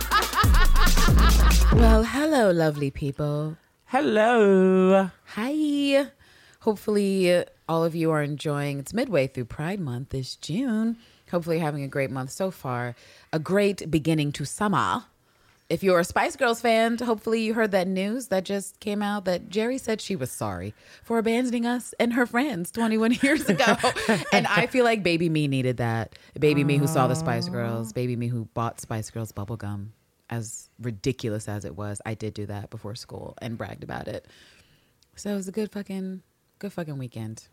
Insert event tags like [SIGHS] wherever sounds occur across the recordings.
[LAUGHS] Well, hello, lovely people. Hello. Hi. Hopefully, all of you are enjoying. It's midway through Pride Month this June. Hopefully, you're having a great month so far. A great beginning to summer. If you're a Spice Girls fan, hopefully you heard that news that just came out that Geri said she was sorry for abandoning us and her friends 21 [LAUGHS] years ago. [LAUGHS] and I feel like baby me needed that. Baby me who saw the Spice Girls, baby me who bought Spice Girls bubblegum. As ridiculous as it was, I did do that before school and bragged about it. So it was a good fucking, good fucking weekend.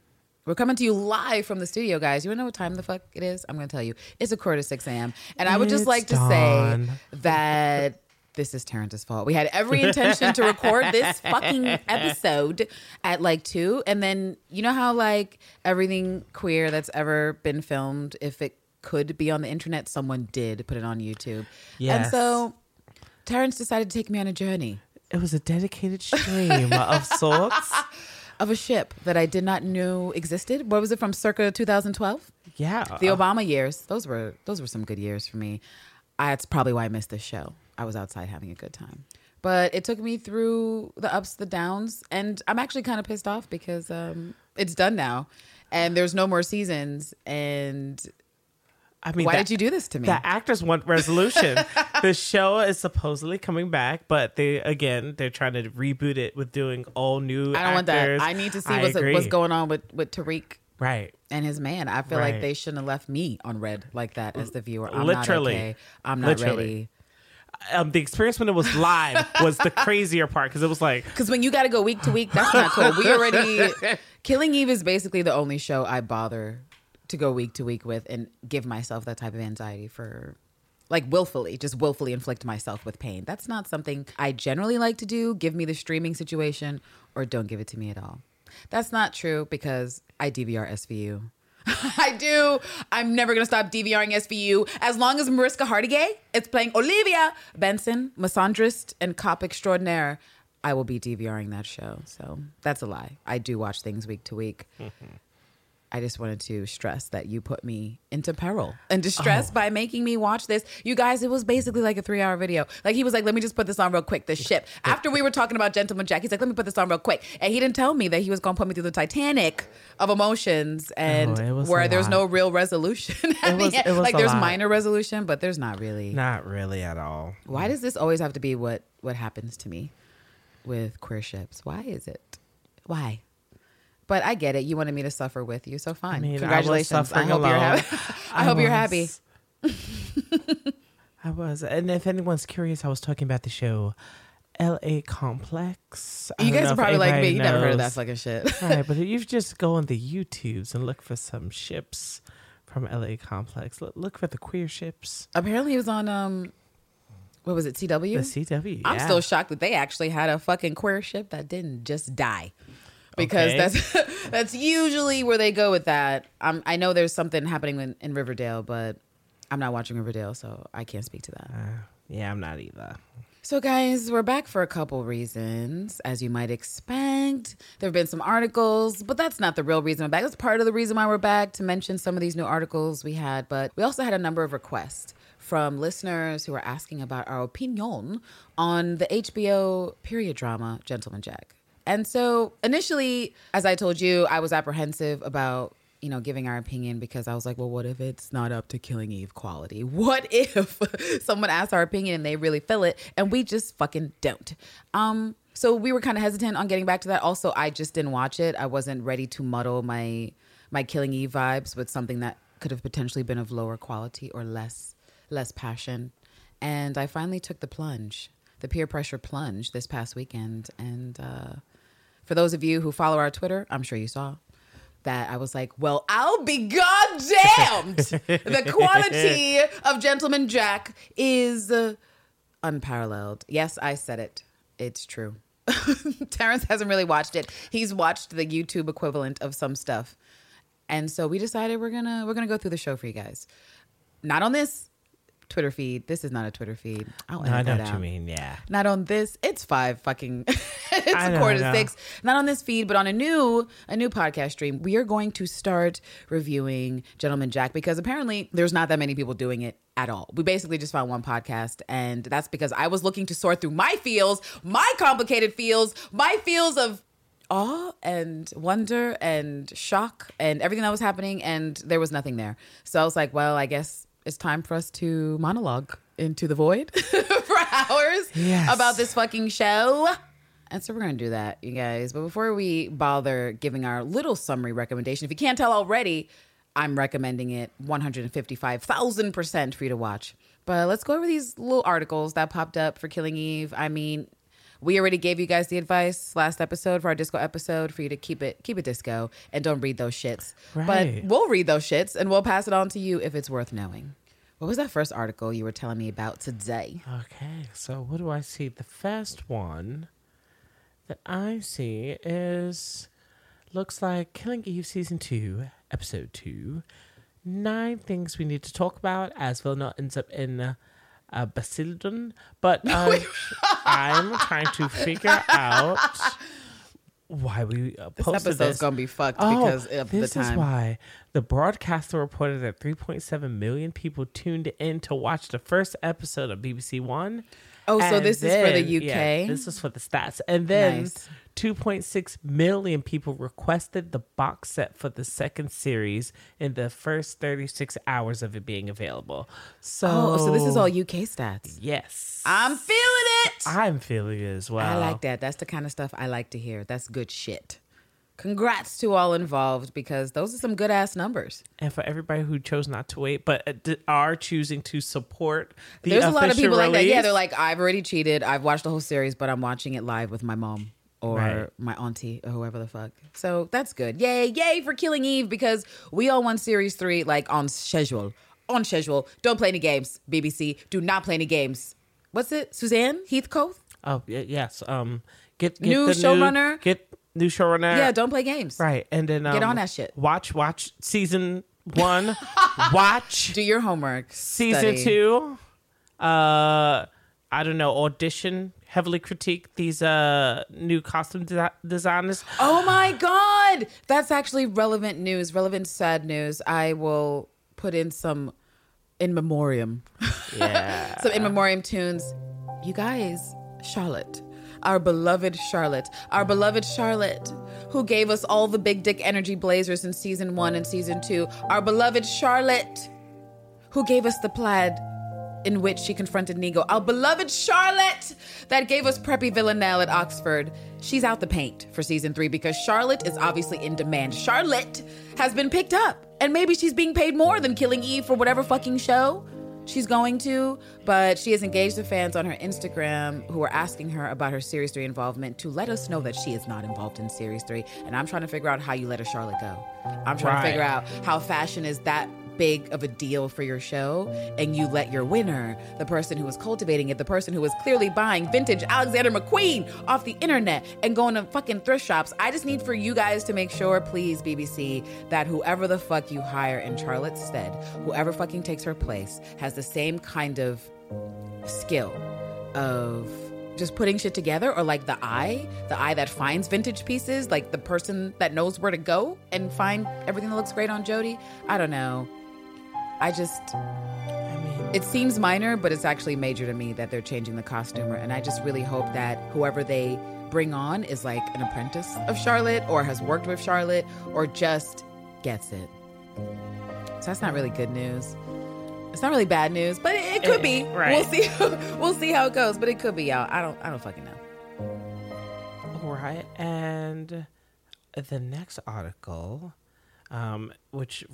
We're coming to you live from the studio, guys. You wanna know what time the fuck it is? I'm gonna tell you. It's a quarter to 6 a.m. And I would just It's like to dawn. say that this is Terrence's fault. We had every intention to record this [LAUGHS] fucking episode at like two. And then you know how like everything queer that's ever been filmed, if it could be on the internet, someone did put it on YouTube. Yes. And so Terrence decided to take me on a journey. It was a dedicated stream of [LAUGHS] sorts. of a ship that I did not know existed. What was it from circa 2012? Yeah. The Obama years. Those were those were some good years for me. I, that's probably why I missed this show. I was outside having a good time. But it took me through the ups, the downs, and I'm actually kind of pissed off because um, it's done now, and there's no more seasons. And I mean, why that- did you do this to me? The actors want resolution. [LAUGHS] the show is supposedly coming back, but they again they're trying to reboot it with doing all new. I don't want that. I need to see what's, what's going on with with Tariq Right. and his man. I feel Right. like they shouldn't have left me on red like that as the viewer. I'm Literally. not okay. I'm not Literally. ready. Um, the experience when it was live was the crazier part because it was like Because when you got to go week to week, that's not cool. We already [LAUGHS] Killing Eve is basically the only show I bother to go week to week with and give myself that type of anxiety for like willfully, just willfully inflict myself with pain. That's not something I generally like to do. Give me the streaming situation or don't give it to me at all. That's not true because I DVR SVU. [LAUGHS] I do. I'm never gonna stop DVRing SVU as long as Mariska Hargitay is playing Olivia Benson, misandrist and cop extraordinaire. I will be DVRing that show. So that's a lie. I do watch things week to week. [LAUGHS] I just wanted to stress that you put me into peril and distress oh. by making me watch this. You guys, it was basically like a three hour video. Like he was like, let me just put this on real quick, the ship. After we were talking about Gentleman Jack, he's like, let me put this on real quick. And he didn't tell me that he was going to put me through the Titanic of emotions oh, and Oh, it was a where there's lot. no real resolution. [LAUGHS] the was- it was like there's lot. minor resolution, but there's not really. not really at all. Why does this always have to be what what happens to me with queer ships? Why is it? Why? But I get it. You wanted me to suffer with you, so fine. mean, I was Congratulations. I, suffering hope you're happy. [LAUGHS] I, hope you're happy. I was, and if anyone's curious, I was talking about the show L.A. Complex. I You guys are probably like me. You never heard of that fucking shit. right, but [LAUGHS] you just go on the YouTubes and look for some ships from LA Complex. Look, look for the queer ships. Apparently, it was on um, what was it? CW. The CW. I'm yeah. still shocked that they actually had a fucking queer ship that didn't just die. Because Okay. that's [LAUGHS] that's usually where they go with that. Um, I know there's something happening in, in Riverdale, but I'm not watching Riverdale, so I can't speak to that. Uh, yeah, I'm not either. So, guys, we're back for a couple reasons. As you might expect, there have been some articles, but that's not the real reason we're back. That's part of the reason why we're back to mention some of these new articles we had. But we also had a number of requests from listeners who were asking about our opinion on the HBO period drama, Gentleman Jack. And so, initially, as I told you, I was apprehensive about you know, giving our opinion because I was like, well, what if it's not up to Killing Eve quality? [LAUGHS] What if [LAUGHS] someone asks our opinion and they really feel it and we just fucking don't? Um, so we were kind of hesitant on getting back to that. Also, I just didn't watch it. I wasn't ready to muddle my my Killing Eve vibes with something that could have potentially been of lower quality or less less passion. And I finally took the plunge, the peer pressure plunge this past weekend. And uh, for those of you who follow our Twitter, I'm sure you saw that I was like, well, I'll be goddamned. [LAUGHS] the quality of Gentleman Jack is uh, unparalleled. Yes, I said it. It's true. [LAUGHS] Terrence hasn't really watched it. He's watched the YouTube equivalent of some stuff. And so we decided we're gonna we're gonna go through the show for you guys. Not on this Twitter feed. This is not a Twitter feed. I'll No, I know what you mean. Yeah. Not on this. It's five fucking. [LAUGHS] [LAUGHS] it's a quarter to six. Not on this feed, but on a new a new podcast stream. We are going to start reviewing Gentleman Jack because apparently there's not that many people doing it at all. We basically just found one podcast, and that's because I was looking to sort through my feels, my complicated feels, my feels of awe and wonder and shock and everything that was happening and there was nothing there so i was like well i guess it's time for us to monologue into the void [LAUGHS] for hours Yes. about this fucking show and so we're gonna do that you guys but before we bother giving our little summary recommendation if you can't tell already i'm recommending it 155000% for you to watch but let's go over these little articles that popped up for killing eve i mean we already gave you guys the advice last episode for our disco episode for you to keep it keep it disco and don't read those shits. Right. But we'll read those shits and we'll pass it on to you if it's worth knowing. What was that first article you were telling me about today? Okay, so what do I see? The first one that I see is looks like Killing Eve season two, episode two. Nine things we need to talk about as Villanelle ends up in uh, Basildon, but uh, I'm trying to figure out why we uh, This posted episode's this. gonna be fucked Oh, because of the time. this is why the broadcaster reported that 3.7 million people tuned in to watch the first episode of BBC One. Oh, so And this is for the then- yeah, UK? this is for the stats, and then Nice. 2.6 million people requested the box set for the second series in the first 36 hours of it being available. So, Oh, so this is all UK stats. yes. I'm feeling it. I'm feeling it as well. I like that. That's the kind of stuff I like to hear. That's good shit. Congrats to all involved because those are some good ass numbers. And for everybody who chose not to wait, but uh, are choosing to support the There's a lot of people like that. Yeah, they're like, I've already cheated. I've watched the whole series, but I'm watching it live with my mom or Right. my auntie or whoever the fuck. So that's good. Yay, yay for Killing Eve because we all want series three like on schedule. On schedule. Don't play any games, BBC. Do not play any games. What's it? Suzanne Heathcote? Oh yes. Um, get, get New showrunner? Get new showrunner. Yeah, don't play games. right. And then um, Get on that shit. Watch watch season one. [LAUGHS] watch Do your homework. season Study. two. Uh, I don't know. Audition. Heavily critique these uh new costume desi- designers. Oh my God. That's actually relevant news, relevant sad news. I will put in some in memoriam. [LAUGHS] Yeah. some in memoriam tunes. You guys, Charlotte, our beloved Charlotte, our beloved Charlotte, who gave us all the big dick energy blazers in season one and season two, our beloved Charlotte, who gave us the plaid in which she confronted Niko, our beloved Charlotte, that gave us Preppy Villanelle at Oxford. She's out the paint for season three because Charlotte is obviously in demand. Charlotte has been picked up, and maybe she's being paid more than Killing Eve for whatever fucking show she's going to, but she has engaged the fans on her Instagram who are asking her about her Series 3 involvement to let us know that she is not involved in Series 3. And I'm trying to figure out how you let a Charlotte go. I'm trying Right. to figure out how fashion is that big of a deal for your show and you let your winner, the person who was cultivating it, the person who was clearly buying vintage Alexander McQueen off the internet and going to fucking thrift shops. I just need for you guys to make sure, please, BBC, that whoever the fuck you hire in Charlotte's stead, whoever fucking takes her place, has the same kind of skill of just putting shit together or like the eye the eye that finds vintage pieces like the person that knows where to go and find everything that looks great on Jodie i don't know i just I mean, it seems minor but it's actually major to me that they're changing the costumer and i just really hope that whoever they bring on is like an apprentice of charlotte or has worked with charlotte or just gets it so that's not really good news it's not really bad news, but it, it could be. Eh, right. We'll see. we'll see how it goes, but it could be, y'all. I don't. I don't fucking know. all right. And the next article, um, which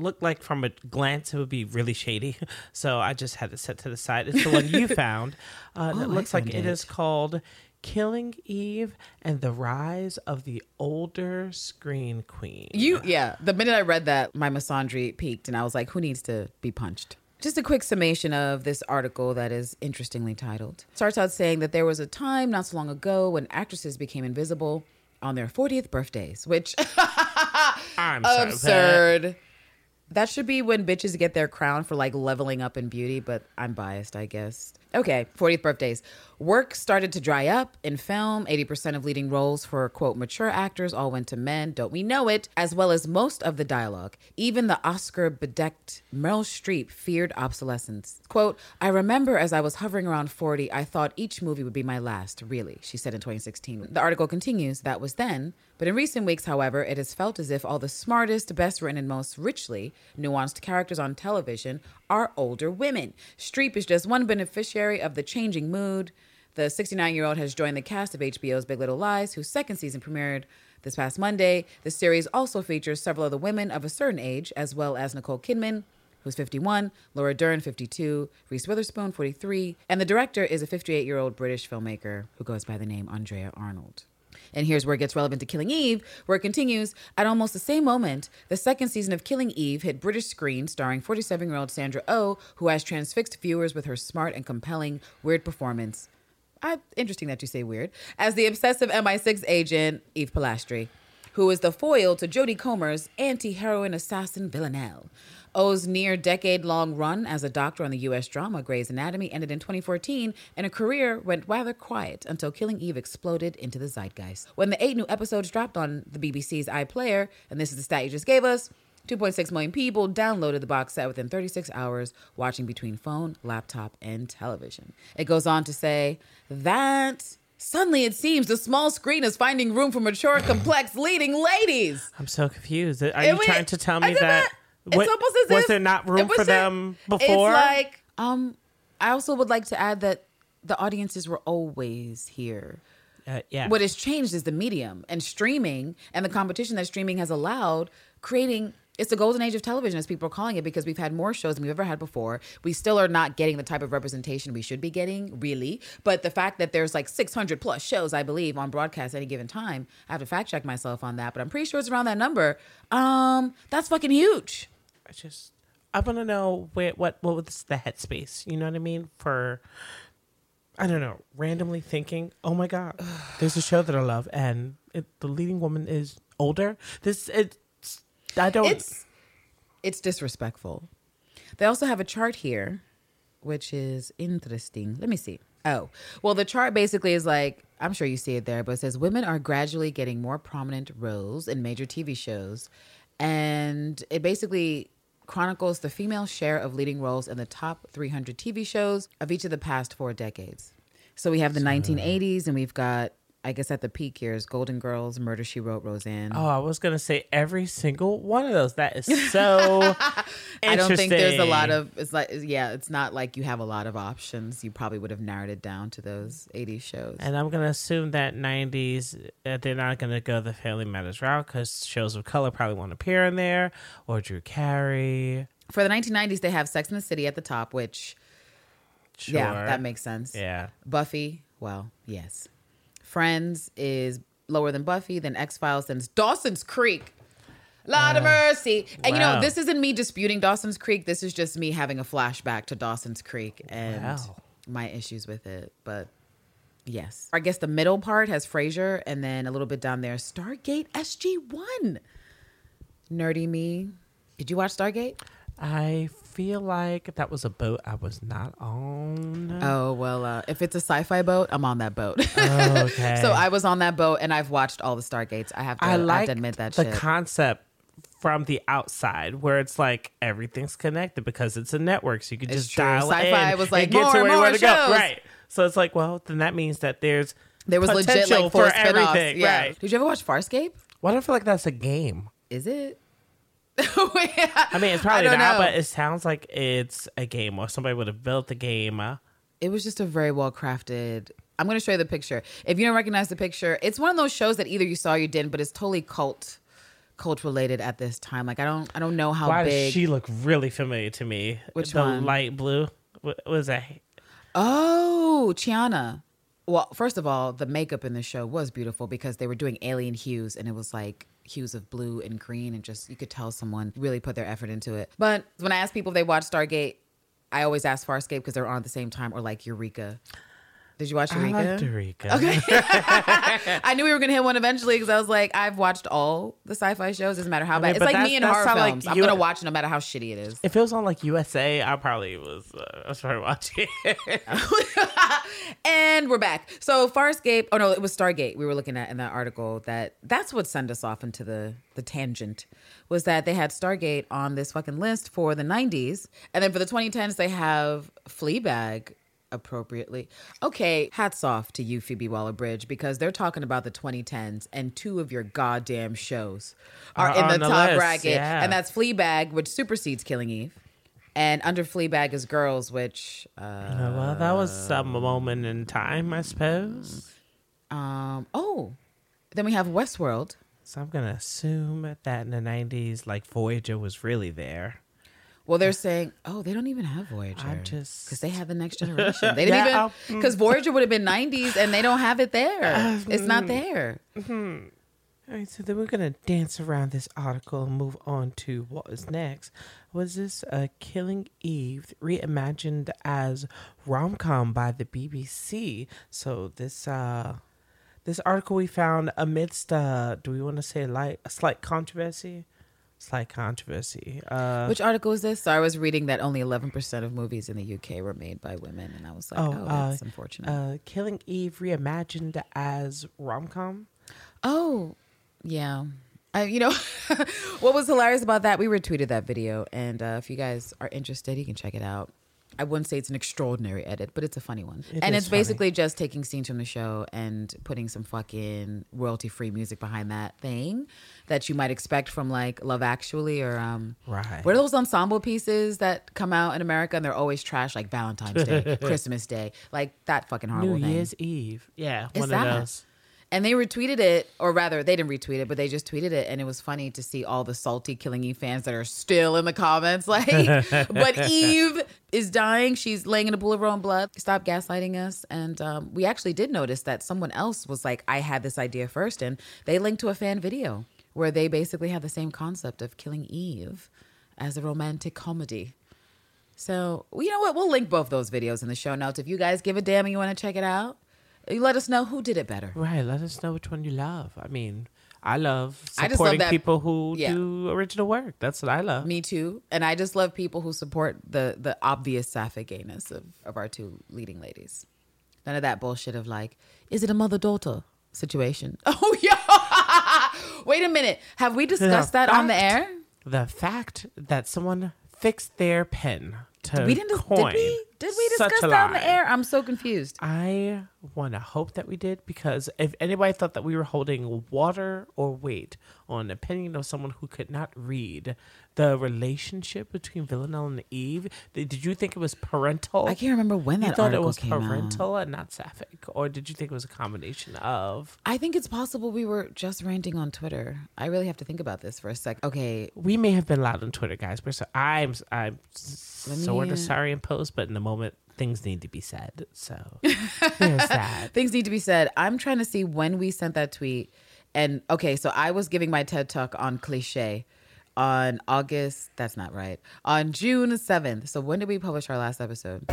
looked like from a glance it would be really shady, [LAUGHS] so I just had to set to the side. It's the one you [LAUGHS] found. Uh, Oh, it looks like it it. is called "Killing Eve and the Rise of the Older Screen Queen." You, yeah. The minute I read that, my misandry peaked, and I was like, "Who needs to be punched?" Just a quick summation of this article that is interestingly titled. Starts out saying that there was a time not so long ago when actresses became invisible on their 40th birthdays, which [LAUGHS] I'm so absurd. That should be when bitches get their crown for like leveling up in beauty, but I'm biased, I guess. Okay, 40th birthdays. Work started to dry up in film. 80% of leading roles for quote mature actors all went to men, don't we know it, as well as most of the dialogue. Even the Oscar bedecked Meryl Streep feared obsolescence. Quote, I remember as I was hovering around 40, I thought each movie would be my last, really, she said in 2016. The article continues, that was then, but in recent weeks, however, it has felt as if all the smartest, best written, and most richly nuanced characters on television are older women. Streep is just one beneficiary of the changing mood. The 69 year old has joined the cast of HBO's Big Little Lies, whose second season premiered this past Monday. The series also features several other women of a certain age, as well as Nicole Kidman, who's 51, Laura Dern, 52, Reese Witherspoon, 43, and the director is a 58 year old British filmmaker who goes by the name Andrea Arnold. And here's where it gets relevant to Killing Eve, where it continues at almost the same moment. The second season of Killing Eve hit British screen, starring 47 year old Sandra Oh, who has transfixed viewers with her smart and compelling weird performance. I, interesting that you say weird. As the obsessive MI6 agent, Eve Polastri, who is the foil to Jodie Comer's anti heroine assassin Villanelle. Oh's near decade long run as a doctor on the U.S. drama Grey's Anatomy ended in 2014, and a career went rather quiet until Killing Eve exploded into the zeitgeist. When the eight new episodes dropped on the BBC's iPlayer, and this is the stat you just gave us, 2.6 million people downloaded the box set within 36 hours, watching between phone, laptop, and television. It goes on to say that suddenly it seems the small screen is finding room for mature, complex leading ladies. I'm so confused. Are It you wa- trying to tell I me did that? It's almost as was if there not it room was for a- them before? It's like um, I also would like to add that the audiences were always here. Uh, yeah. What has changed is the medium and streaming and the competition that streaming has allowed, creating. It's the golden age of television, as people are calling it, because we've had more shows than we've ever had before. We still are not getting the type of representation we should be getting, really. But the fact that there's like 600 plus shows, I believe, on broadcast at any given time, I have to fact check myself on that, but I'm pretty sure it's around that number. Um, that's fucking huge. I just I want to know where, what what was the headspace. You know what I mean? For I don't know, randomly thinking, oh my god, there's a show that I love, and it, the leading woman is older. This it's I don't. It's it's disrespectful. They also have a chart here, which is interesting. Let me see. Oh, well, the chart basically is like I'm sure you see it there, but it says women are gradually getting more prominent roles in major TV shows, and it basically chronicles the female share of leading roles in the top 300 TV shows of each of the past four decades. So we have the 1980s, and we've got, I guess, at the peak here is Golden Girls, Murder She Wrote, Roseanne. Oh, I was gonna say every single one of those. That is [LAUGHS] so. I don't think there's a lot of it's like yeah, it's not like you have a lot of options. You probably would have narrowed it down to those 80s shows. And I'm gonna assume that '90s uh, they're not gonna go the Family Matters route because shows of color probably won't appear in there, or Drew Carey. For the 1990s, they have Sex in the City at the top, which Sure. yeah, that makes sense. Yeah. Buffy, well, yes. Friends is lower than Buffy, then X Files, then Dawson's Creek. Lot of uh, mercy. And you know, wow. this isn't me disputing Dawson's Creek. This is just me having a flashback to Dawson's Creek and Wow. my issues with it. But yes. I guess the middle part has Frasier, and then a little bit down there, Stargate SG1. Nerdy me. Did you watch Stargate? I feel like that was a boat I was not on. Oh, well, uh, if it's a sci fi boat, I'm on that boat. [LAUGHS] okay. so I was on that boat and I've watched all the Stargates. I have to, I I have to admit that the shit. concept from the outside where it's like everything's connected because it's a network, so you can It's just true. dial Sci-fi in was like, and get more, to where you more want to go. Right. So it's like, well, then that means that there's there was legit like four for spin-offs. everything. Yeah. Right. Did you ever watch Farscape? Why do I feel like that's a game? Is it? [LAUGHS] I mean, it's probably don't know. but it sounds like it's a game, or somebody would have built the game. It was just a very well crafted. I'm going to show you the picture. If you don't recognize the picture, it's one of those shows that either you saw or you didn't, but it's totally cult cult related at this time. Like I don't I don't know how Why big. does she look really familiar to me? Which the one? light blue. What was that? Oh, Chiana. Well, first of all, the makeup in the show was beautiful because they were doing alien hues and it was like hues of blue and green and just you could tell someone really put their effort into it. But when I ask people if they watch Stargate, I always ask Farscape because they're on at the same time, or like Eureka. Did you watch I Eureka? liked Eureka. Okay. [LAUGHS] [LAUGHS] I knew we were gonna hit one eventually because I was like, I've watched all the sci-fi shows. Doesn't matter how mean, bad. It's like me and horror not like. I'm you- gonna watch no matter how shitty it is. If it was on like USA, I probably was. Uh, I was probably watching. it. [LAUGHS] and we're back. So Farscape. Oh no, it was Stargate. We were looking at in that article that that's what sent us off into the the tangent was that they had Stargate on this fucking list for the 90s, and then for the 2010s they have Fleabag appropriately. Okay, hats off to you, Phoebe Waller Bridge, because they're talking about the 2010s, and two of your goddamn shows are Are in the, the top list, bracket, yeah. and that's Fleabag, which supersedes Killing Eve. And under Fleabag is Girls, which uh, Uh, well, that was some moment in time, I suppose. Um. Oh, then we have Westworld. So I'm gonna assume that in the '90s, like Voyager was really there. Well, they're saying, oh, they don't even have Voyager. I'm just- because they have the next generation. They didn't Yeah, even because Voyager would have been '90s, and they don't have it there. it's not there. All right, so then we're gonna dance around this article and move on to what was next. Was this uh, "Killing Eve" reimagined as rom com by the BBC? So this uh, this article we found amidst uh, do we want to say light a slight controversy? Slight controversy. Uh, Which article is this? So I was reading that only 11% of movies in the UK were made by women, and I was like, Oh, oh, uh, that's unfortunate. uh, "Killing Eve" reimagined as rom com. Oh, yeah. I, you know, [LAUGHS] what was hilarious about that? We retweeted that video, and uh, if you guys are interested, you can check it out. I wouldn't say it's an extraordinary edit, but it's a funny one. It and it's funny. basically just taking scenes from the show and putting some fucking royalty free music behind that thing that you might expect from like Love Actually or um Right. what are those ensemble pieces that come out in America and they're always trash like Valentine's Day, [LAUGHS] Christmas Day, like that fucking horrible New thing. Year's Eve. Yeah, It's one that. of those. And they retweeted it, or rather, they didn't retweet it, but they just tweeted it, and it was funny to see all the salty Killing Eve fans that are still in the comments, [LAUGHS] like, "But [LAUGHS] Eve is dying; she's laying in a pool of her own blood. Stop gaslighting us." And um, we actually did notice that someone else was like, "I had this idea first. and they linked to a fan video where they basically have the same concept of Killing Eve as a romantic comedy. So you know what? We'll link both those videos in the show notes. If you guys give a damn and you want to check it out, let us know who did it better. Right. Let us know which one you love. I mean, I love I just love supporting that- people who yeah. do original work. That's what I love. Me too. And I just love people who support the the obvious sapphic gayness of, of our two leading ladies. None of that bullshit of like, is it a mother daughter situation? [LAUGHS] Oh yeah. [LAUGHS] Wait a minute. Have we discussed that on the air? The fact that someone fixed their pen to We didn't. coin Did we? Did we discuss that on the air? I'm so confused. I want to hope that we did because if anybody thought that we were holding water or weight on the opinion of someone who could not read the relationship between Villanelle and Eve, did you think it was parental? I can't remember when You that thought it was came out. parental and not sapphic, or did you think it was a combination of? I think it's possible we were just ranting on Twitter. I really have to think about this for a sec. Okay, We may have been loud on Twitter, guys. We're so I'm I'm Let sort uh, of sorry in post, but in the moment things need to be said. So [LAUGHS] there's that. things need to be said. I'm trying to see when we sent that tweet. And okay, so I was giving my TED talk on cliche on August, that's not right, on June 7th. So when did we publish our last episode?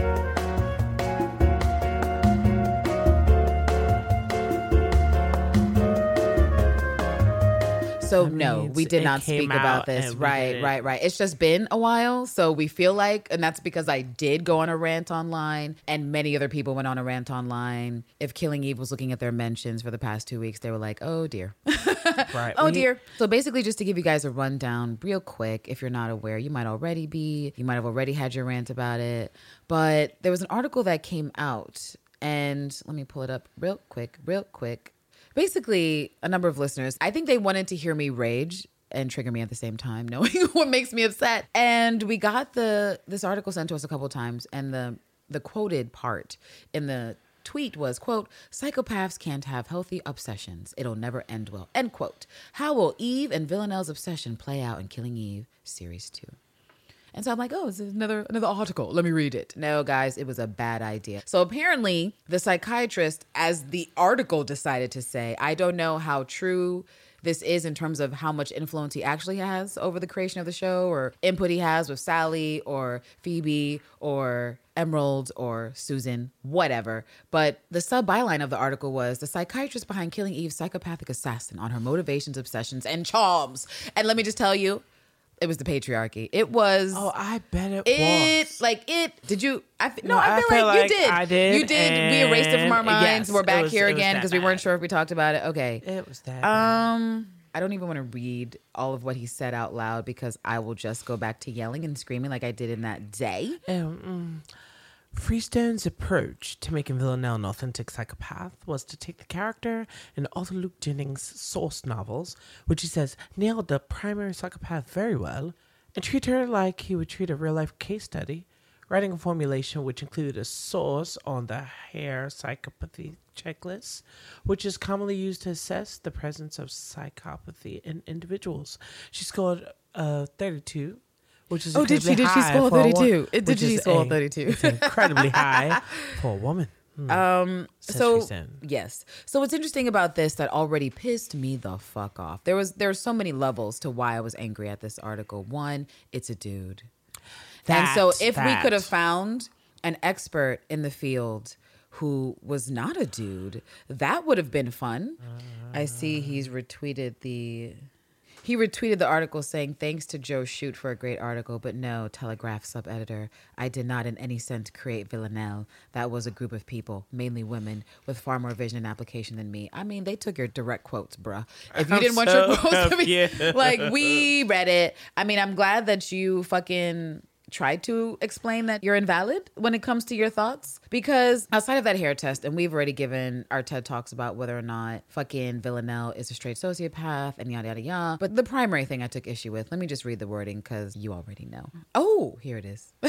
So That no, we did not speak about this. Right, right, right. It's just been a while, so we feel like, and that's because I did go on a rant online, and many other people went on a rant online. If Killing Eve was looking at their mentions for the past two weeks, they were like, "Oh dear, [LAUGHS] Right. oh dear." So basically, just to give you guys a rundown, real quick, if you're not aware, you might already be, you might have already had your rant about it, but there was an article that came out, and let me pull it up real quick, real quick basically a number of listeners i think they wanted to hear me rage and trigger me at the same time [LAUGHS] knowing what makes me upset. And we got the this article sent to us a couple times and the the quoted part in the tweet was quote psychopaths can't have healthy obsessions. It'll never end well end quote. How will eve and villanelle's obsession play out in killing eve series 2 and so I'm like, oh, it's another another article. Let me read it. No, guys, it was a bad idea. So apparently, the psychiatrist, as the article decided to say, I don't know how true this is in terms of how much influence he actually has over the creation of the show or input he has with Sally or Phoebe or Emerald or Susan, whatever. But the sub byline of the article was the psychiatrist behind killing Eve's psychopathic assassin on her motivations, obsessions, and charms. And let me just tell you, it was the patriarchy. It was. Oh, I bet it, It was. like it. Did you? I no, No, I I feel, feel like, you did. I did, You did. We erased it from our minds. yes, We're back was- here again because we weren't sure if we talked about it. Okay. it was that. Um, I don't even want to read all of what he said out loud because I will just go back to yelling and screaming like I did in that day. Um, mm. Freestone's approach to making Villanelle an authentic psychopath was to take the character in the Luke Jennings source novels, which he says nailed the primary psychopath very well, and treat her like he would treat a real life case study, writing a formulation which included a source on the Hare psychopathy checklist, which is commonly used to assess the presence of psychopathy in individuals. She scored uh, 32. Which is Oh, did she- did she score a 32? Did she score 32? Incredibly high [LAUGHS] for a woman. Hmm. Um, so yes. So what's interesting about this that already pissed me the fuck off. There was there were so many levels to why I was angry at this article. One, it's a dude. and so That- if we could have found an expert in the field who was not a dude, that would have been fun. I see he's retweeted the he retweeted the article saying, Thanks to Joe Shute for a great article, but no, Telegraph sub editor. I did not in any sense create Villanelle. That was a group of people, mainly women, with far more vision and application than me. I mean, they took your direct quotes, bruh. If you I'm didn't want your quotes to be confused. like, we read it. I mean, I'm glad that you fucking tried to explain that you're invalid when it comes to your thoughts? Because outside of that Hare test and we've already given our ted talks about whether or not fucking villanelle is a straight sociopath and yada yada yada. But the primary thing i took issue with let me just read the wording because you already know. Oh here it is. [LAUGHS]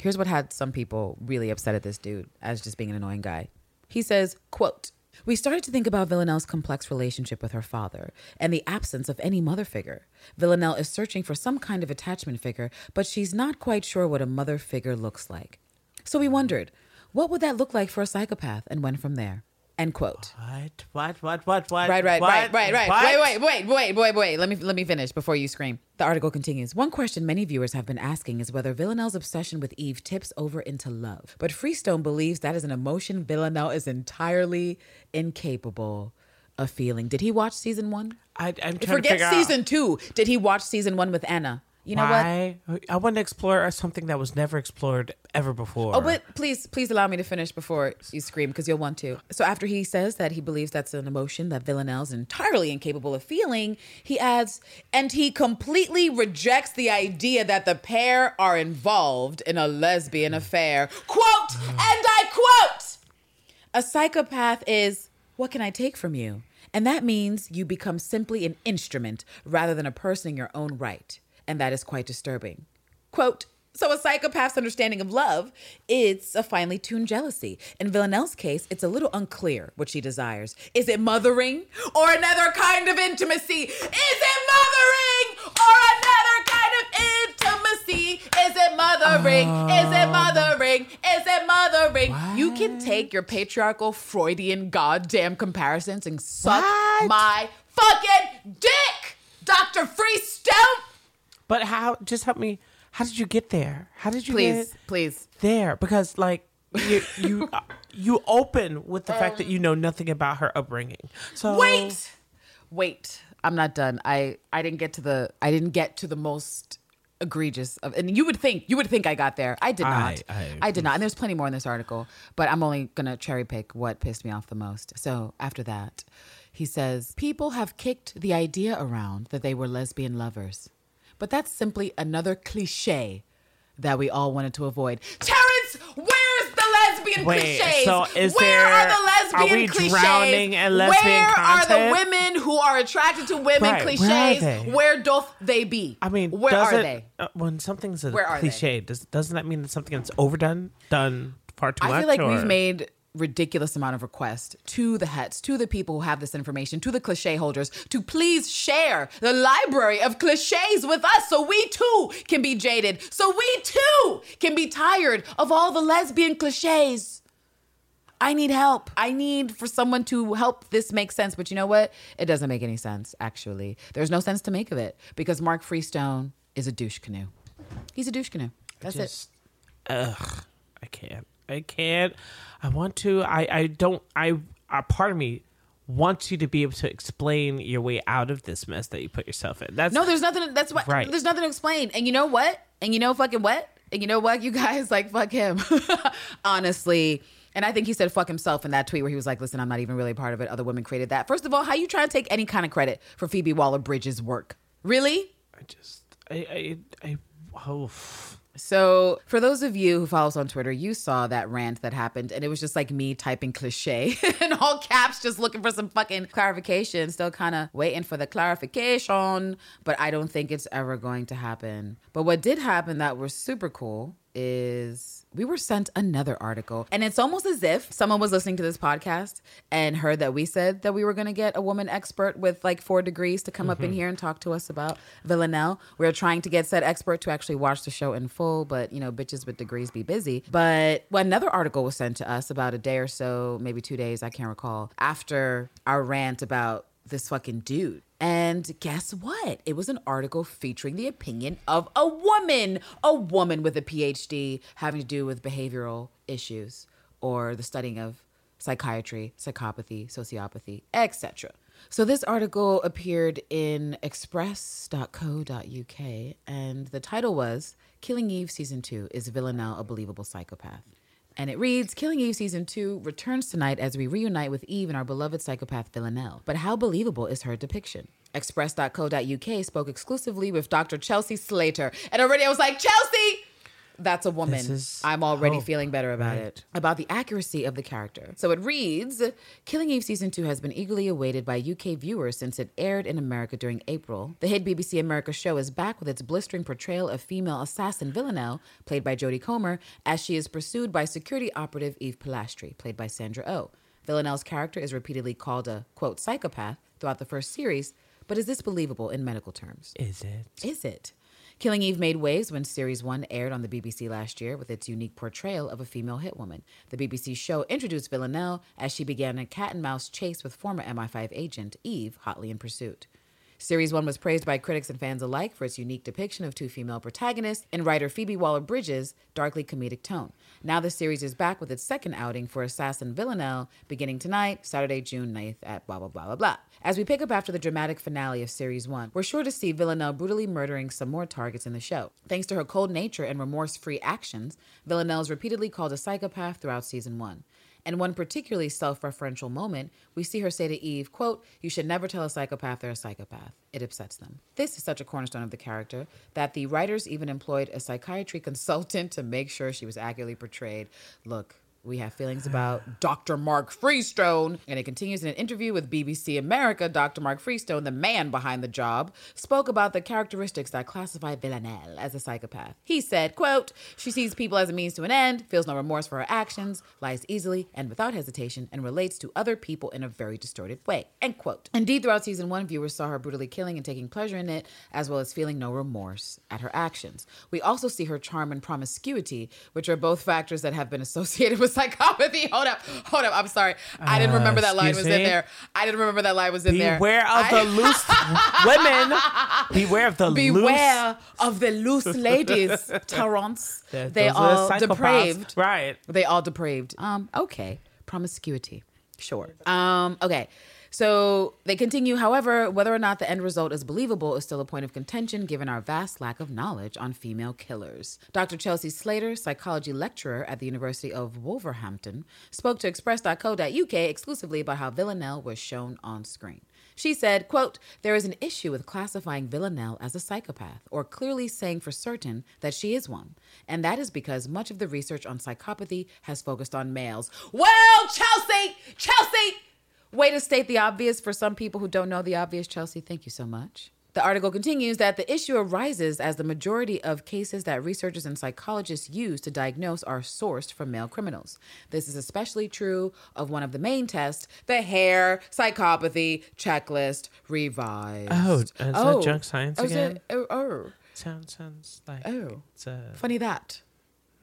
Here's what had some people really upset at this dude as just being an annoying guy. He says quote we started to think about Villanelle's complex relationship with her father and the absence of any mother figure. Villanelle is searching for some kind of attachment figure, but she's not quite sure what a mother figure looks like. So we wondered, what would that look like for a psychopath, and went from there. End quote. What? What? What? What? What? Right, right, what, right, right, right. what? Wait, wait, wait, wait, wait, wait. Let me let me finish before you scream. The article continues. One question many viewers have been asking is whether Villanelle's obsession with Eve tips over into love. But Freestone believes that is an emotion Villanelle is entirely incapable of feeling. Did he watch season one? I, I'm trying to figure out. Forget season two. Did he watch season one with Anna? You know out what? I want to explore something that was never explored ever before. Oh, but please, please allow me to finish before you scream because you'll want to. So after he says that he believes that's an emotion that Villanelle's entirely incapable of feeling, he adds, and he completely rejects the idea that the pair are involved in a lesbian affair. Quote, and I quote, a psychopath is, what can I take from you? And that means you become simply an instrument rather than a person in your own right. And that is quite disturbing. Quote, so a psychopath's understanding of love, it's a finely tuned jealousy. In Villanelle's case, it's a little unclear what she desires. Is it mothering or another kind of intimacy? Is it mothering or another kind of intimacy? Is it mothering? Is it oh. mothering? Is it mothering? You can take your patriarchal Freudian goddamn comparisons and suck What? my fucking dick, Dr. Freestone. But how? Just help me. How did you get there? How did you Please, get please. Please. There? Because like you you [LAUGHS] you open with the fact that Um, you know nothing about her upbringing. So Wait, wait. I'm not done. I I didn't get to the I didn't get to the most egregious of and you would think you would think I got there. I did not. I- I, I- did not. And there's plenty more in this article, but I'm only gonna cherry pick what pissed me off the most. So after that, he says people have kicked the idea around that they were lesbian lovers, but that's simply another cliche that we all wanted to avoid. Terrence, where's the lesbian Wait, cliches? so is Where there- are the are lesbian we cliches? drowning in lesbian Where are the women who are attracted to women Right, where are cliches? they? Where doth they be? I mean, where are it- they? uh, when something's a Where cliche, does doesn't that mean that something that's overdone, done far too much? I feel like or- we've made ridiculous amount of requests to the hets, to the people who have this information, to the cliche holders to please share the library of cliches with us so we too can be jaded, so we too can be tired of all the lesbian cliches. I need help. I need for someone to help this make sense. But you know what? It doesn't make any sense, actually. There's no sense to make of it because Mark Freestone is a douche canoe. He's a douche canoe. That's it. Just, ugh, I can't. I can't. I want to. I. I don't. I. A part of me wants you to be able to explain your way out of this mess that you put yourself in. That's No, there's nothing. That's what. Right. There's nothing to explain. And you know what? And you know fucking what? And you know what? You guys [LAUGHS] like fuck him. [LAUGHS] Honestly. And I think he said fuck himself in that tweet where he was like, listen, I'm not even really a part of it. Other women created that. First of all, how you try to take any kind of credit for Phoebe Waller Bridges' work? Really? I just. I. I. I oh. So, for those of you who follow us on Twitter, you saw that rant that happened, and it was just like me typing cliche [LAUGHS] in all caps, just looking for some fucking clarification. Still kind of waiting for the clarification, but I don't think it's ever going to happen. But what did happen that was super cool is we were sent another article. And it's almost as if someone was listening to this podcast and heard that we said that we were going to get a woman expert with like four degrees to come up in mm-hmm. here and talk to us about Villanelle. We are trying to get said expert to actually watch the show in full, but you know, bitches with degrees be busy. But well, another article was sent to us about a day or so, maybe two days, I can't recall, after our rant about this fucking dude. And guess what? It was an article featuring the opinion of a woman, a woman with a PhD having to do with behavioral issues or the studying of psychiatry, psychopathy, sociopathy, etc. So this article appeared in express.co.uk and the title was Killing Eve season 2 is Villanelle a believable psychopath? And it reads Killing Eve season two returns tonight as we reunite with Eve and our beloved psychopath Villanelle. But how believable is her depiction? Express.co.uk spoke exclusively with Dr. Chelsea Slater. And already I was like, Chelsea! That's a woman. I'm already hope, feeling better about right. it. About the accuracy of the character. So it reads Killing Eve season two has been eagerly awaited by UK viewers since it aired in America during April. The hit BBC America show is back with its blistering portrayal of female assassin Villanelle, played by Jodie Comer, as she is pursued by security operative Eve Polastri, played by Sandra Oh. Villanelle's character is repeatedly called a, quote, psychopath throughout the first series, but is this believable in medical terms? Is it? Is it? Killing Eve made waves when Series 1 aired on the BBC last year with its unique portrayal of a female hitwoman. The BBC show introduced Villanelle as she began a cat and mouse chase with former MI5 agent Eve, hotly in pursuit. Series 1 was praised by critics and fans alike for its unique depiction of two female protagonists and writer Phoebe Waller Bridges' darkly comedic tone. Now the series is back with its second outing for assassin Villanelle beginning tonight, Saturday, June 9th at blah, blah, blah, blah, blah. As we pick up after the dramatic finale of Series 1, we're sure to see Villanelle brutally murdering some more targets in the show. Thanks to her cold nature and remorse free actions, Villanelle is repeatedly called a psychopath throughout Season 1. In one particularly self-referential moment, we see her say to Eve, quote, You should never tell a psychopath they're a psychopath. It upsets them. This is such a cornerstone of the character that the writers even employed a psychiatry [LAUGHS] consultant to make sure she was accurately portrayed. Look, we have feelings about Dr. Mark Freestone. And it continues in an interview with BBC America. Dr. Mark Freestone, the man behind the job, spoke about the characteristics that classify Villanelle as a psychopath. He said, quote, she sees people as a means to an end, feels no remorse for her actions, lies easily and without hesitation, and relates to other people in a very distorted way, end quote. Indeed, throughout season one, viewers saw her brutally killing and taking pleasure in it, as well as feeling no remorse at her actions. We also see her charm and promiscuity, which are both factors that have been associated [LAUGHS] with psychopathy. [LAUGHS] Hold up, hold up. I'm sorry. I didn't remember that line was in there. I didn't remember that line was in there. Beware of I- the loose [LAUGHS] women. Beware of the loose. Beware of the loose ladies, [LAUGHS] Terrence. Th- They those are depraved. Right. They all depraved. Um, okay. Promiscuity. Sure. Um, okay. So they continue, however, whether or not the end result is believable is still a point of contention given our vast lack of knowledge on female killers. Dr. Chelsea Slater, psychology lecturer at the University of Wolverhampton, spoke to express.co.uk exclusively about how Villanelle was shown on screen. She said, quote, there is an issue with classifying Villanelle as a psychopath or clearly saying for certain that she is one. And that is because much of the research on psychopathy has focused on males. Well, Chelsea, Chelsea, way to state the obvious for some people who don't know the obvious, Chelsea. Thank you so much. The article continues that the issue arises as the majority of cases that researchers and psychologists use to diagnose are sourced from male criminals. This is especially true of one of the main tests, the Hare psychopathy checklist revised. Oh, is that oh. junk science oh, again? it- oh, oh, Sounds sounds like Oh. it's a funny that.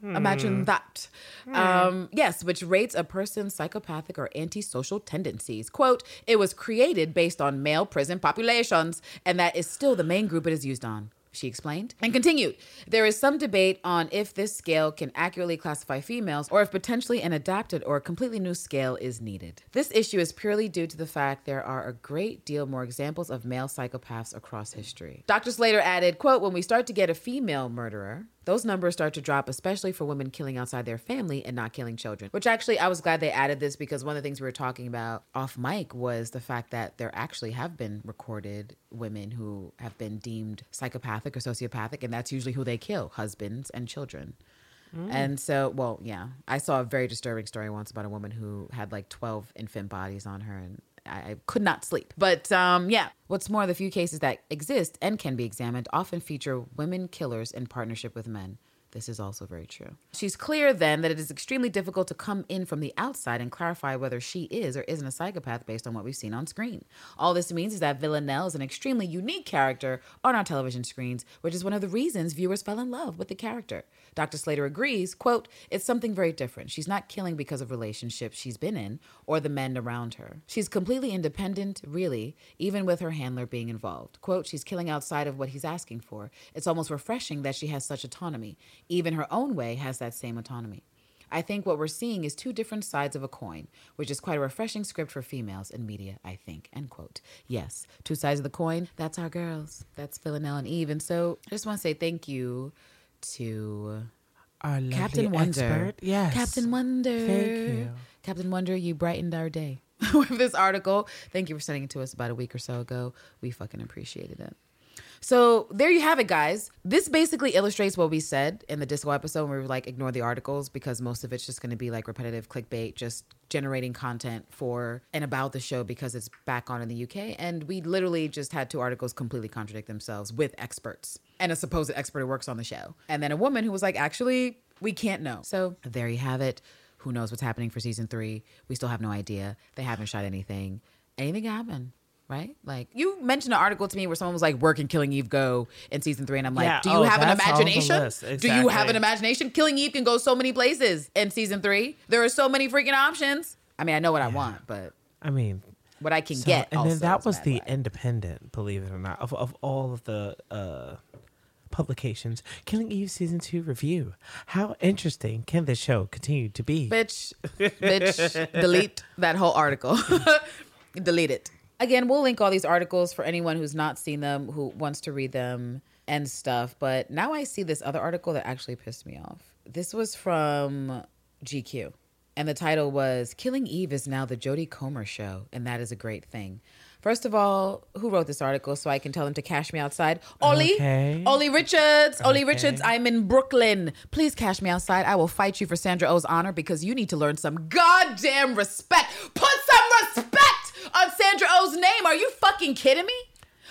Imagine that. Um, yes, which rates a person's psychopathic or antisocial tendencies. Quote, it was created based on male prison populations, and that is still the main group it is used on. She explained and continued. There is some debate on if this scale can accurately classify females or if potentially an adapted or completely new scale is needed. This issue is purely due to the fact there are a great deal more examples of male psychopaths across history. Dr. Slater added, quote, when we start to get a female murderer, those numbers start to drop, especially for women killing outside their family and not killing children. Which actually, I was glad they added this because one of the things we were talking about off mic was the fact that there actually have been recorded women who have been deemed psychopathic or sociopathic, and that's usually who they kill husbands and children. Mm. And so, well, yeah, I saw a very disturbing story once about a woman who had like 12 infant bodies on her and I could not sleep. But um, yeah, what's more, the few cases that exist and can be examined often feature women killers in partnership with men. This is also very true. She's clear then that it is extremely difficult to come in from the outside and clarify whether she is or isn't a psychopath based on what we've seen on screen. All this means is that Villanelle is an extremely unique character on our television screens, which is one of the reasons viewers fell in love with the character. Dr. Slater agrees, quote, it's something very different. She's not killing because of relationships she's been in or the men around her. She's completely independent, really, even with her handler being involved. Quote, she's killing outside of what he's asking for. It's almost refreshing that she has such autonomy. Even her own way has that same autonomy. I think what we're seeing is two different sides of a coin, which is quite a refreshing script for females in media, I think. End quote. Yes, two sides of the coin. That's our girls. That's Villanelle and Eve. And so I just want to say thank you to Our Captain Wonder. expert. Yes. Captain Wonder. Thank you. Captain Wonder, you brightened our day [LAUGHS] with this article. Thank you for sending it to us about a week or so ago. We fucking appreciated it. So there you have it, guys. This basically illustrates what we said in the disco episode when we were like, ignore the articles because most of it's just going to be like repetitive clickbait, just generating content for and about the show because it's back on in the UK. And we literally just had two articles completely contradict themselves with experts and a supposed expert who works on the show. And then a woman who was like, actually, we can't know. So there you have it. Who knows what's happening for season three? We still have no idea. They haven't shot anything. Anything can happen, right? Like you mentioned an article to me where someone was like, "Where can Killing Eve go in season three? And I'm like, Yeah, "Do you oh, have an that's on the imagination? list. Do you have an imagination? Killing Eve can go so many places in season three. There are so many freaking options. I mean, I know what I want, but I mean, what I can so- get. and then that was the whack. independent, believe it or not, of, of all of the uh, publications. Killing Eve season two review. How interesting can this show continue to be? bitch, bitch, delete that whole article. [LAUGHS] delete it. Again, we'll link all these articles for anyone who's not seen them, who wants to read them and stuff. But now I see this other article that actually pissed me off. This was from GQ. And the title was Killing Eve is now the Jodie Comer show, and that is a great thing. First of all, who wrote this article so I can tell them to cash me outside? Ollie. Okay. Ollie Richards. Ollie Richards, I'm in Brooklyn. Please cash me outside. I will fight you for Sandra Oh's honor because you need to learn some goddamn respect. Put some respect on Sandra Oh's name. Are you fucking kidding me?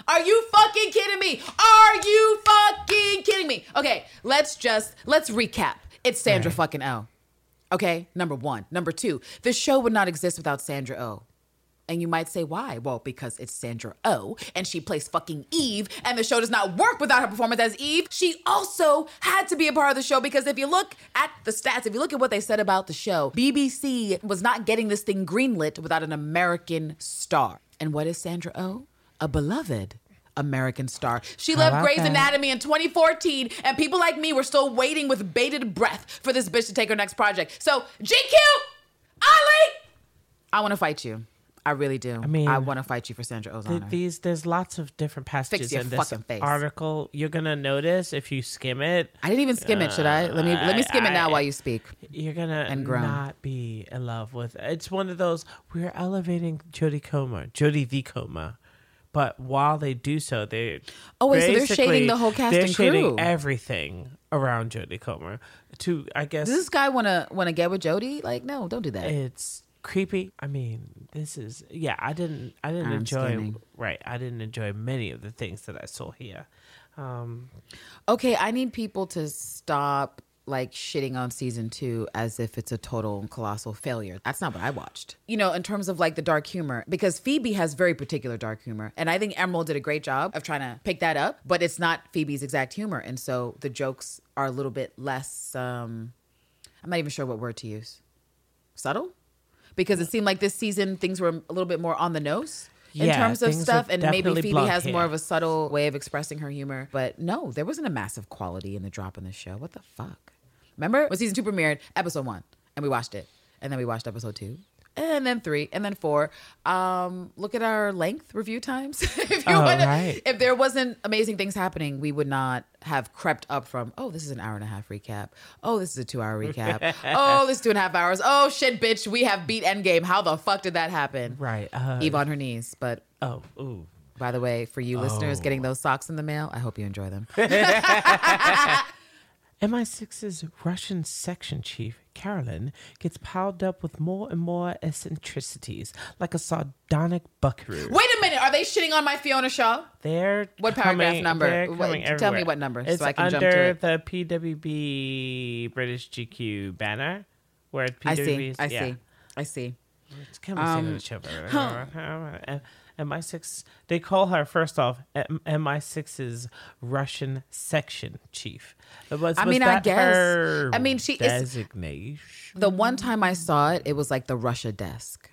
Are you fucking kidding me? Are you fucking kidding me? Okay, let's just let's recap. It's Sandra Right. fucking O. Okay, number one. Number two, the show would not exist without Sandra O. And you might say, why? Well, because it's Sandra Oh, and she plays fucking Eve, and the show does not work without her performance as Eve. She also had to be a part of the show because if you look at the stats, if you look at what they said about the show, BBC was not getting this thing greenlit without an American star. And what is Sandra Oh? A beloved. American star. She left Grey's that? Anatomy in 2014, and people like me were still waiting with bated breath for this bitch to take her next project. So, GQ, Ollie, I want to fight you. I really do. I mean, I want to fight you for Sandra Oh's Th- honor. these there's lots of different passages in this face. article. You're gonna notice if you skim it, I didn't even skim it. Should I? Let me let me uh, skim it now I- while you speak. you're gonna And groan. not be in love with. It's one of those we're elevating Jodie Comer, Jodie the Comer, but while they do so, they Oh, wait, so they're shading the whole cast They're and shading everything around Jodie Comer. To I guess Does this guy want to want to get with Jody? Like, no, don't do that. it's creepy. I mean, this is yeah. I didn't. I didn't I'm enjoy. Right. I didn't enjoy many of the things that I saw here. Um, Okay, I need people to stop like shitting on season two as if it's a total and colossal failure. That's not what I watched. You know, in terms of like the dark humor, because Phoebe has very particular dark humor. And I think Emerald did a great job of trying to pick that up, but it's not Phoebe's exact humor. And so the jokes are a little bit less, um, I'm not even sure what word to use. Subtle? Because it seemed like this season things were a little bit more on the nose in Yeah, terms of stuff. And maybe Phoebe has more of a subtle way of expressing her humor. But no, there wasn't a massive quality in the drop in the show. What the fuck? Remember when season two premiered, episode one, and we watched it. And then we watched episode two. And then three, and then four. Um, look at our length review times. [LAUGHS] if you Oh, wanna, right. if there wasn't amazing things happening, we would not have crept up from, oh, this is an hour and a half recap. Oh, this is a two hour recap. [LAUGHS] oh, this is two and a half hours. Oh, shit, bitch, we have beat Endgame. How the fuck did that happen? Right. Uh, Eve on her knees. But oh, ooh. by the way, for you listeners Oh. getting those socks in the mail, I hope you enjoy them. [LAUGHS] MI6's Russian section chief, Carolyn, gets piled up with more and more eccentricities, like a sardonic buckaroo. Wait a minute. Are they shitting on my Fiona Shaw? They're What paragraph coming- number? What- coming tell me what number so It's I can jump to under it. the PWB British GQ banner, where PWB I see. I yeah. see. I see. It's kind of um. MI6. They call her first off M- MI6's Russian section chief. Was, I was mean, I guess- her I mean, she is- designation. The one time I saw it, it was like the Russia desk.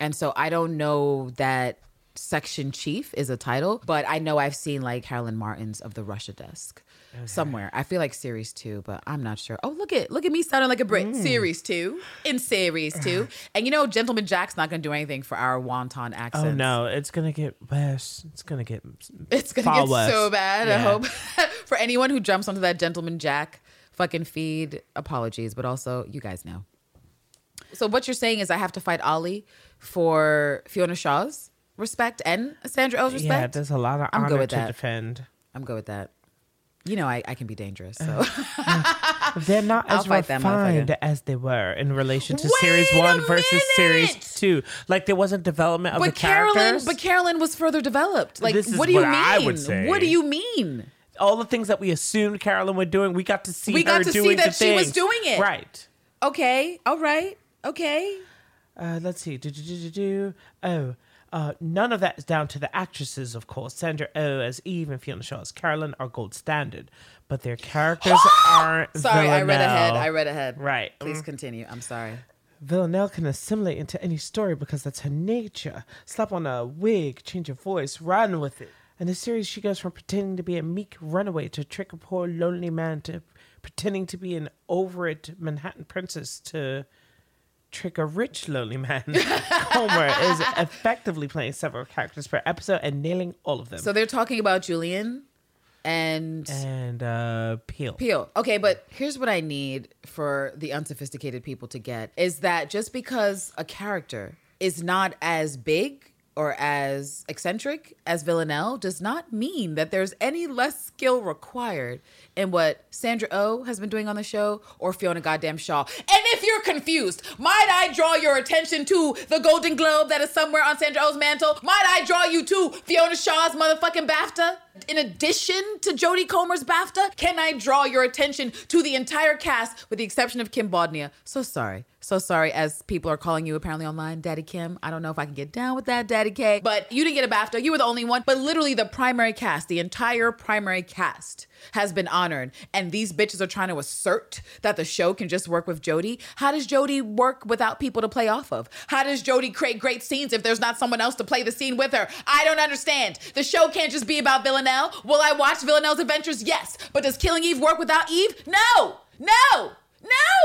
And so I don't know that section chief is a title, but I know I've seen like Carolyn Martens of the Russia desk somewhere. I feel like series two, but I'm not sure. Oh, look at look at me sounding like a Brit. Mm. Series two. In series two. And you know, Gentleman Jack's not gonna do anything for our wonton oh, accents. Oh no, it's gonna get worse. It's gonna get. It's gonna get so bad. I hope [LAUGHS] for anyone who jumps onto that Gentleman Jack fucking feed, apologies, but also you guys know. So what you're saying is I have to fight Ollie for Fiona Shaw's respect and Sandra Oh's respect. Yeah, there's a lot of I'm good honor with to that. defend. I'm good with that. You know I, I can be dangerous. So [LAUGHS] They're not as refined as they were in relation to Wait series one versus minute! series two. Like there wasn't development of but the Carolyn, characters. but Carolyn was further developed. Like what do you what mean? I would say. What do you mean? All the things that we assumed Carolyn was doing, we got to see We got to see that she was doing it. Right. Okay, all right, okay. Uh, let's see. Do, do, do, do, do. Oh, uh, none of that is down to the actresses, of course. Sandra Oh as Eve and Fiona Shaw as Carolyn are gold standard, but their characters [GASPS] aren't. Sorry, I read ahead. I read ahead. Right. Please continue. I'm sorry. Villanelle can assimilate into any story because that's her nature. Slap on a wig, change her voice, run with it. In the series, she goes from pretending to be a meek runaway to trick a poor lonely man to pretending to be an over it Manhattan princess to trick a rich lonely man. [LAUGHS] Comer is effectively playing several characters per episode and nailing all of them. So they're talking about Julian and and uh, Peel. Peel. Okay, but here's what I need for the unsophisticated people to get is that just because a character is not as big or as eccentric as Villanelle does not mean that there's any less skill required in what Sandra Oh has been doing on the show or Fiona Goddamn Shaw. And if you're confused, might I draw your attention to the Golden Globe that is somewhere on Sandra Oh's mantle? Might I draw you to Fiona Shaw's motherfucking BAFTA? In addition to Jodie Comer's BAFTA, can I draw your attention to the entire cast with the exception of Kim Bodnia? So sorry. So sorry, as people are calling you apparently online, Daddy Kim. I don't know if I can get down with that, Daddy K. But you didn't get a BAFTA. You were the only one. But literally, the primary cast, the entire primary cast, has been honored. And these bitches are trying to assert that the show can just work with Jodie. How does Jodie work without people to play off of? How does Jodie create great scenes if there's not someone else to play the scene with her? I don't understand. The show can't just be about Villanelle. Will I watch Villanelle's adventures? Yes. But does Killing Eve work without Eve? No. No.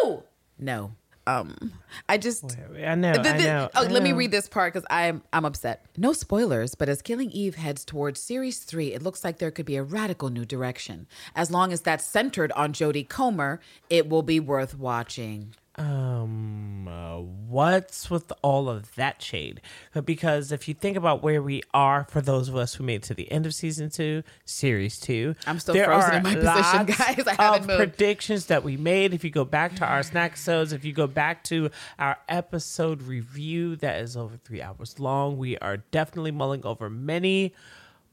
No. No. Um, I just. I know. Th- I know. Oh, I let me read this part because I'm I'm upset. No spoilers, but as Killing Eve heads towards series three, it looks like there could be a radical new direction. As long as that's centered on Jodie Comer, it will be worth watching. Um, uh, what's with all of that shade? Because if you think about where we are, for those of us who made it to the end of season two, series two, I'm still frozen in my position, guys. I haven't moved. predictions that we made. If you go back to our snack episodes, if you go back to our episode review that is over three hours long, we are definitely mulling over many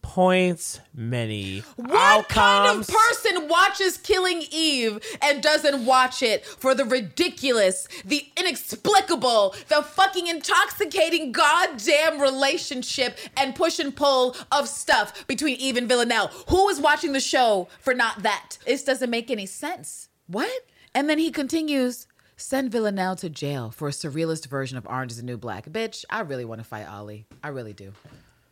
points, many What kind of person watches Killing Eve and doesn't watch it for the ridiculous, the inexplicable, the fucking intoxicating goddamn relationship and push and pull of stuff between Eve and Villanelle? Who is watching the show for not that? This doesn't make any sense. What? And then he continues. Send Villanelle to jail for a surrealist version of Orange is the New Black. Bitch, I really want to fight Ollie. I really do.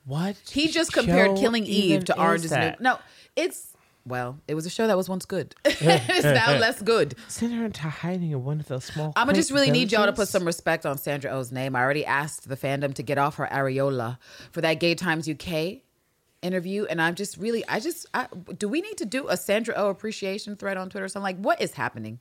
What? He just compared Killing Eve to Orange is the New. that? No, it's well, it was a show that was once good. [LAUGHS] it's now less good. Send her into hiding in one of those small. I'm gonna just really need y'all to put some respect on Sandra Oh's name. I already asked the fandom to get off her areola for that Gay Times UK interview, and I'm just really, I just, I, do we need to do a Sandra O appreciation thread on Twitter? or something like, what is happening?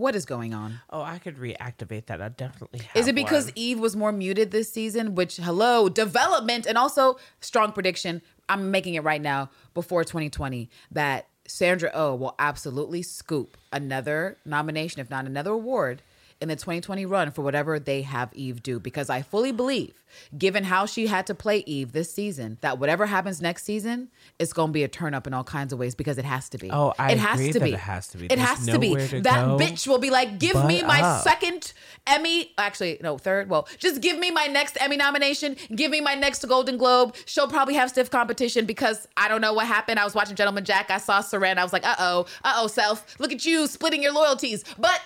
What is going on? Oh, I could reactivate that. I definitely. Have Is it because one. Eve was more muted this season? Which, hello, development and also strong prediction. I'm making it right now before 2020 that Sandra O will absolutely scoop another nomination, if not another award, in the 2020 run for whatever they have Eve do. Because I fully believe, given how she had to play Eve this season, that whatever happens next season, it's going to be a turn up in all kinds of ways because it has to be. Oh, I it has agree to that be. it has to be. It There's has to be. to that bitch will be like, give me my up." second Emmy, actually, no, third. Well, just give me my next Emmy nomination. Give me my next Golden Globe. She'll probably have stiff competition because I don't know what happened. I was watching Gentleman Jack. I saw Suranne. I was like, uh oh, uh oh, self. Look at you splitting your loyalties. But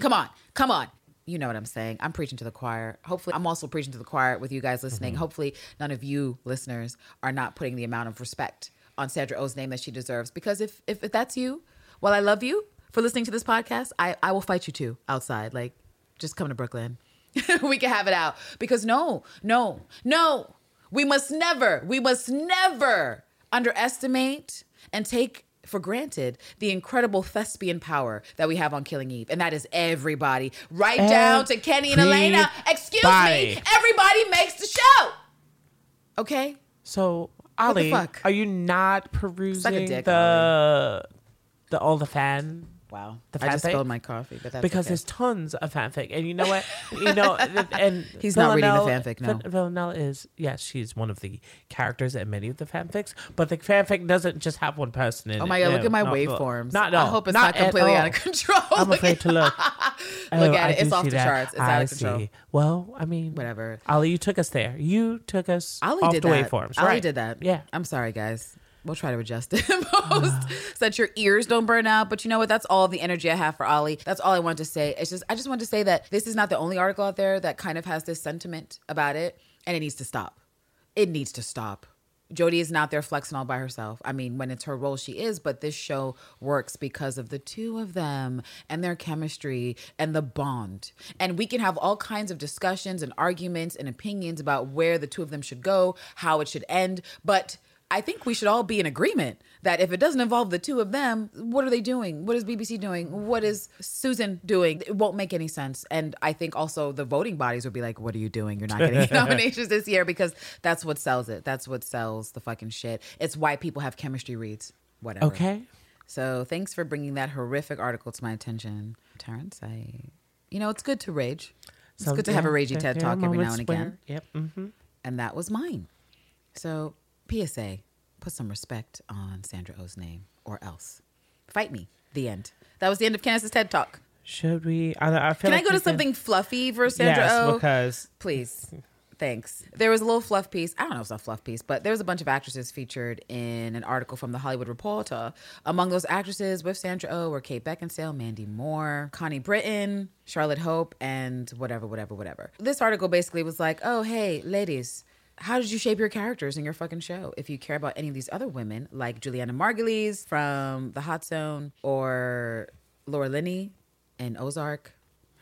come on, come on. You know what I'm saying. I'm preaching to the choir. Hopefully, I'm also preaching to the choir with you guys listening. Mm-hmm. Hopefully, none of you listeners are not putting the amount of respect on Sandra Oh's name that she deserves. Because if if, if that's you, while I love you for listening to this podcast, I, I will fight you too outside. Like, just come to Brooklyn. [LAUGHS] we can have it out. Because no, no, no. We must never, we must never underestimate and take for granted the incredible thespian power that we have on Killing Eve. And that is everybody. Right down to Kenny and Elena. Excuse me. Everybody. Makes the show. Okay? So, Ollie, fuck? are you not perusing dick, the the all the fan? Wow. The I just fanfic? spilled my coffee, but that's because okay. there's tons of fanfic, and you know what? You know, [LAUGHS] and He's not reading the Villanelle- fanfic, no. Vil- Villanelle is yes, she's one of the characters in many of the fanfics, but the fanfic doesn't just have one person in Oh my god, look No, at my not- waveforms. Not, I hope it's not, at completely out of control. I'm afraid to look. [LAUGHS] Oh, look Oh, at I it. It's off the that. charts. It's I out of control. see. Well, I mean, Whatever. Ollie, you took us there. You took us Ollie off did the that. waveforms. Ollie right. did that. Yeah. I'm sorry, guys. We'll try to adjust it [LAUGHS] in post [SIGHS] so that your ears don't burn out. But you know what? That's all the energy I have for Ollie. That's all I wanted to say. It's just I just wanted to say that this is not the only article out there that kind of has this sentiment about it, and it needs to stop. It needs to stop. Jodie is not there flexing all by herself. I mean, when it's her role, she is, but this show works because of the two of them and their chemistry and the bond. And we can have all kinds of discussions and arguments and opinions about where the two of them should go, how it should end. But I think we should all be in agreement that if it doesn't involve the two of them, what are they doing? What is BBC doing? What is Susan doing? It won't make any sense. And I think also the voting bodies would be like, what are you doing? You're not getting [LAUGHS] [LAUGHS] nominations this year because that's what sells it. That's what sells the fucking shit. It's why people have chemistry reads. Whatever. Okay. So thanks for bringing that horrific article to my attention, Terrence. I, you know, it's good to rage. It's Some- good to have a yeah, ragey TED talk every now and again where- Yep. hmm and that was mine. So, PSA, put some respect on Sandra Oh's name, or else. Fight me. The end. That was the end of Candace's TED Talk. Should we? I, I feel Can I go to something fluffy for Sandra yes, O? because Please. Thanks. There was a little fluff piece. I don't know if it's a fluff piece, but there was a bunch of actresses featured in an article from the Hollywood Reporter. Among those actresses with Sandra O were Kate Beckinsale, Mandy Moore, Connie Britton, Charlotte Hope, and whatever, whatever, whatever. This article basically was like, oh, hey, ladies, how did you shape your characters in your fucking show? If you care about any of these other women, like Julianna Margulies from The Hot Zone or Laura Linney in Ozark,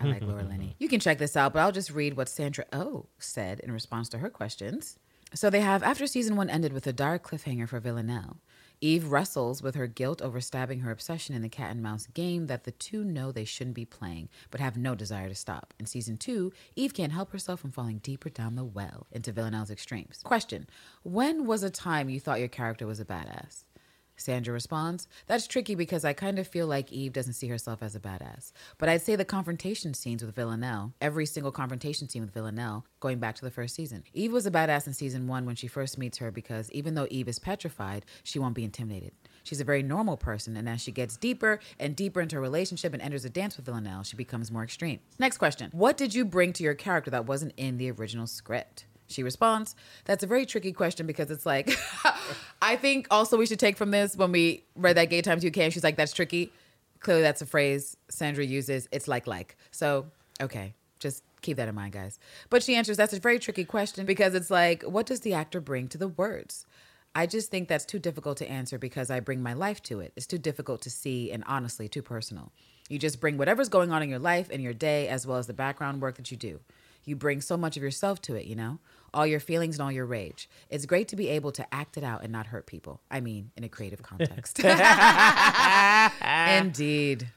I like Laura [LAUGHS] Linney. You can check this out, but I'll just read what Sandra O said in response to her questions. So they have after season one ended with a dark cliffhanger for Villanelle. Eve wrestles with her guilt over stabbing her obsession in the cat and mouse game that the two know they shouldn't be playing, but have no desire to stop. In season two, Eve can't help herself from falling deeper down the well into Villanelle's extremes. Question When was a time you thought your character was a badass? Sandra responds, That's tricky because I kind of feel like Eve doesn't see herself as a badass. But I'd say the confrontation scenes with Villanelle, every single confrontation scene with Villanelle, going back to the first season. Eve was a badass in season one when she first meets her because even though Eve is petrified, she won't be intimidated. She's a very normal person, and as she gets deeper and deeper into a relationship and enters a dance with Villanelle, she becomes more extreme. Next question What did you bring to your character that wasn't in the original script? She responds, That's a very tricky question because it's like, [LAUGHS] I think also we should take from this when we read that Gay Times UK, and she's like, That's tricky. Clearly, that's a phrase Sandra uses. It's like, like. So, okay, just keep that in mind, guys. But she answers, That's a very tricky question because it's like, What does the actor bring to the words? I just think that's too difficult to answer because I bring my life to it. It's too difficult to see and honestly too personal. You just bring whatever's going on in your life and your day as well as the background work that you do. You bring so much of yourself to it, you know? All your feelings and all your rage. It's great to be able to act it out and not hurt people. I mean, in a creative context. [LAUGHS] Indeed.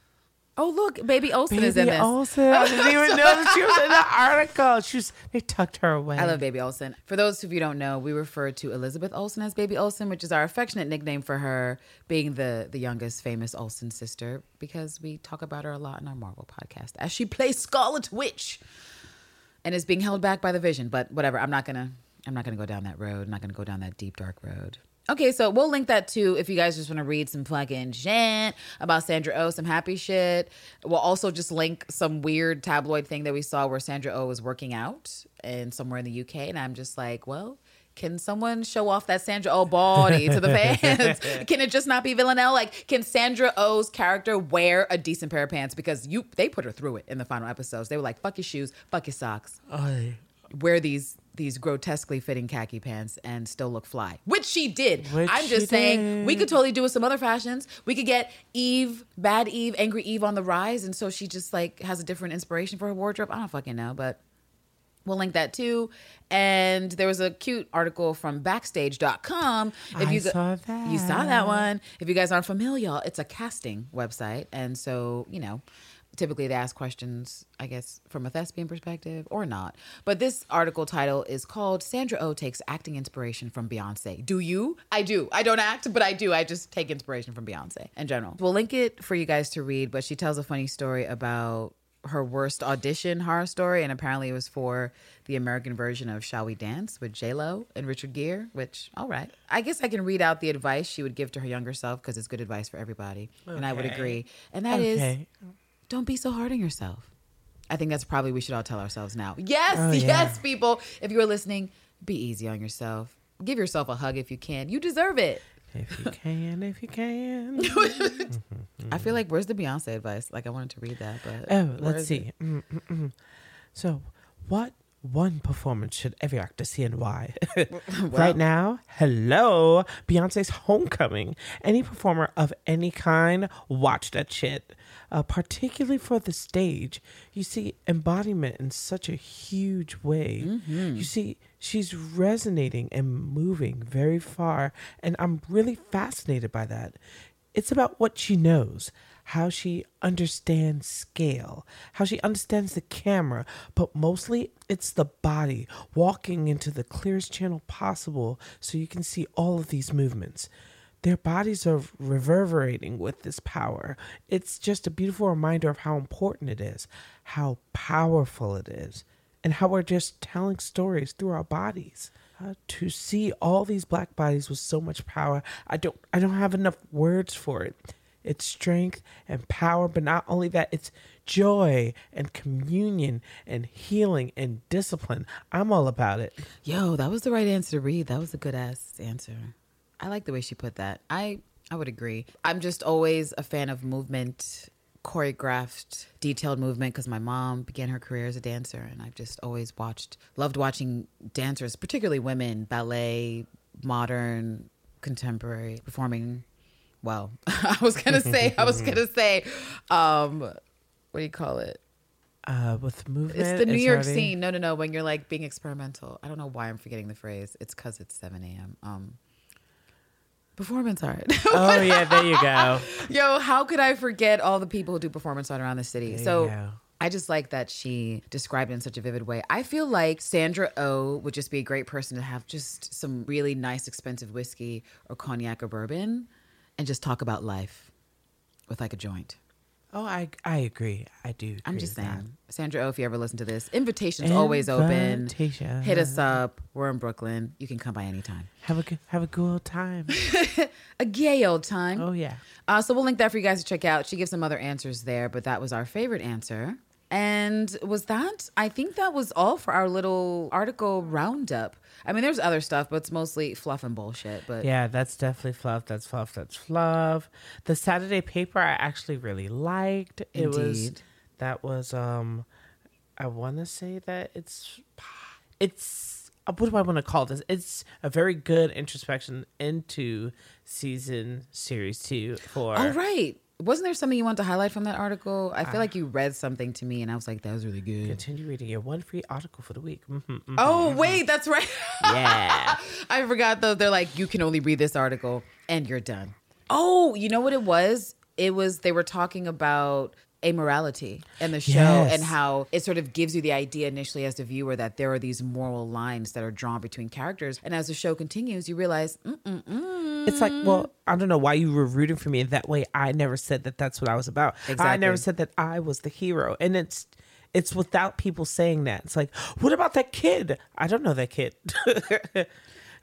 Oh, look, Baby Olsen is in Baby this. Olsen. I didn't even [LAUGHS] know that she was in the article. She was, they tucked her away. I love Baby Olsen. For those of you who don't know, we refer to Elizabeth Olsen as Baby Olsen, which is our affectionate nickname for her, being the the youngest famous Olsen sister, because we talk about her a lot in our Marvel podcast as she plays Scarlet Witch and is being held back by the Vision. But whatever, I'm not gonna I'm not gonna go down that road. I'm not gonna go down that deep dark road. Okay, so we'll link that too if you guys just want to read some fucking shit about Sandra Oh, some happy shit. We'll also just link some weird tabloid thing that we saw where Sandra Oh was working out and somewhere in the UK, and I'm just like, well, can someone show off that Sandra Oh body to the fans? [LAUGHS] can it just not be Villanelle? Like, can Sandra Oh's character wear a decent pair of pants? Because you they put her through it in the final episodes. They were like, fuck your shoes, fuck your socks Ay. wear these these grotesquely fitting khaki pants and still look fly, which she did. Which I'm just saying we could totally do with some other fashions. We could get Eve, bad Eve, angry Eve on the rise, and so she just like has a different inspiration for her wardrobe. I don't fucking know, but We'll link that too. And there was a cute article from backstage.com. If I you saw You saw that. that one. If you guys aren't familiar, it's a casting website. And so, you know, typically they ask questions, I guess, from a thespian perspective or not. But this article title is called Sandra Oh Takes Acting Inspiration from Beyonce. Do you? I do. I don't act, but I do. I just take inspiration from Beyonce in general. We'll link it for you guys to read, but she tells a funny story about her worst audition horror story, and apparently it was for the American version of "Shall We Dance" with J Lo and Richard Gere. Which, all right, I guess I can read out the advice she would give to her younger self because it's good advice for everybody, and I would agree. And that is, Okay. don't be so hard on yourself. I think that's probably we should all tell ourselves now. Oh, yes, Oh, yeah. yes, people. If you're listening, be easy on yourself. Give yourself a hug if you can. You deserve it. If you can, if you can. [LAUGHS] I feel like where's the Beyonce advice? Like I wanted to read that, but Oh, let's see. Mm, mm, mm. So, what one performance should every actor see and why? [LAUGHS] [LAUGHS] right now, hello, Beyonce's Homecoming. Any performer of any kind, watch that shit. Uh, particularly for the stage, you see embodiment in such a huge way. You see, she's resonating and moving very far, and I'm really fascinated by that. It's about what she knows, how she understands scale, how she understands the camera, but mostly it's the body walking into the clearest channel possible so you can see all of these movements. Their bodies are reverberating with this power. It's just a beautiful reminder of how important it is, how powerful it is, and how we're just telling stories through our bodies. Uh, to see all these black bodies with so much power, I don't I don't have enough words for it. It's strength and power, but not only that, it's joy and communion and healing and discipline. I'm all about it. Yo, that was the right answer to read. That was a good ass answer. I like the way she put that. I I would agree. I'm just always a fan of movement, choreographed, detailed movement because my mom began her career as a dancer and I've just always watched loved watching dancers, particularly women, ballet, modern, contemporary performing well. [LAUGHS] I was going [LAUGHS] to say I was going to say um what do you call it? Uh, with movement, It's the New York already- scene. No, no, no. When you're like being experimental. I don't know why I'm forgetting the phrase. It's because it's 7 a.m. Um, performance art. [LAUGHS] Oh yeah, there you go. [LAUGHS] Yo, how could I forget all the people who do performance art around the city? There so. I just like that she described it in such a vivid way. I feel like Sandra O would just be a great person to have just some really nice, expensive whiskey or cognac or bourbon and just talk about life with like a joint. Oh, I I agree. I do. I'm just with that. saying. Sandra Oh, if you ever listen to this, invitation's always open. Hit us up. We're in Brooklyn. You can come by anytime. Have a good have a good time. [LAUGHS] A gay old time. oh yeah. Uh, so we'll link that for you guys to check out. She gives some other answers there, but that was our favorite answer. And was that? I think that was all for our little article roundup. I mean, there's other stuff, but it's mostly fluff and bullshit. But Yeah, that's definitely fluff. That's fluff. That's fluff. The Saturday paper I actually really liked. It was Indeed. that was um I want to say that it's it's what do I want to call this? It's a very good introspection into season series 2 for oh right, wasn't there something you wanted to highlight from that article? I feel like you read something to me, and I was like, that was really good. Continue reading your one free article for the week. Mhm, mhm. Oh wait, that's right. Yeah. [LAUGHS] I forgot though. They're like, you can only read this article and you're done. Oh, you know what it was? It was they were talking about amorality in the show Yes. and how it sort of gives you the idea initially as the viewer that there are these moral lines that are drawn between characters. And as the show continues, you realize, mm-mm-mm. It's like, well, I don't know why you were rooting for me in that way. I never said that that's what I was about. I never said that I was the hero. And it's it's without people saying that. It's like, what about that kid? I don't know that kid. [LAUGHS]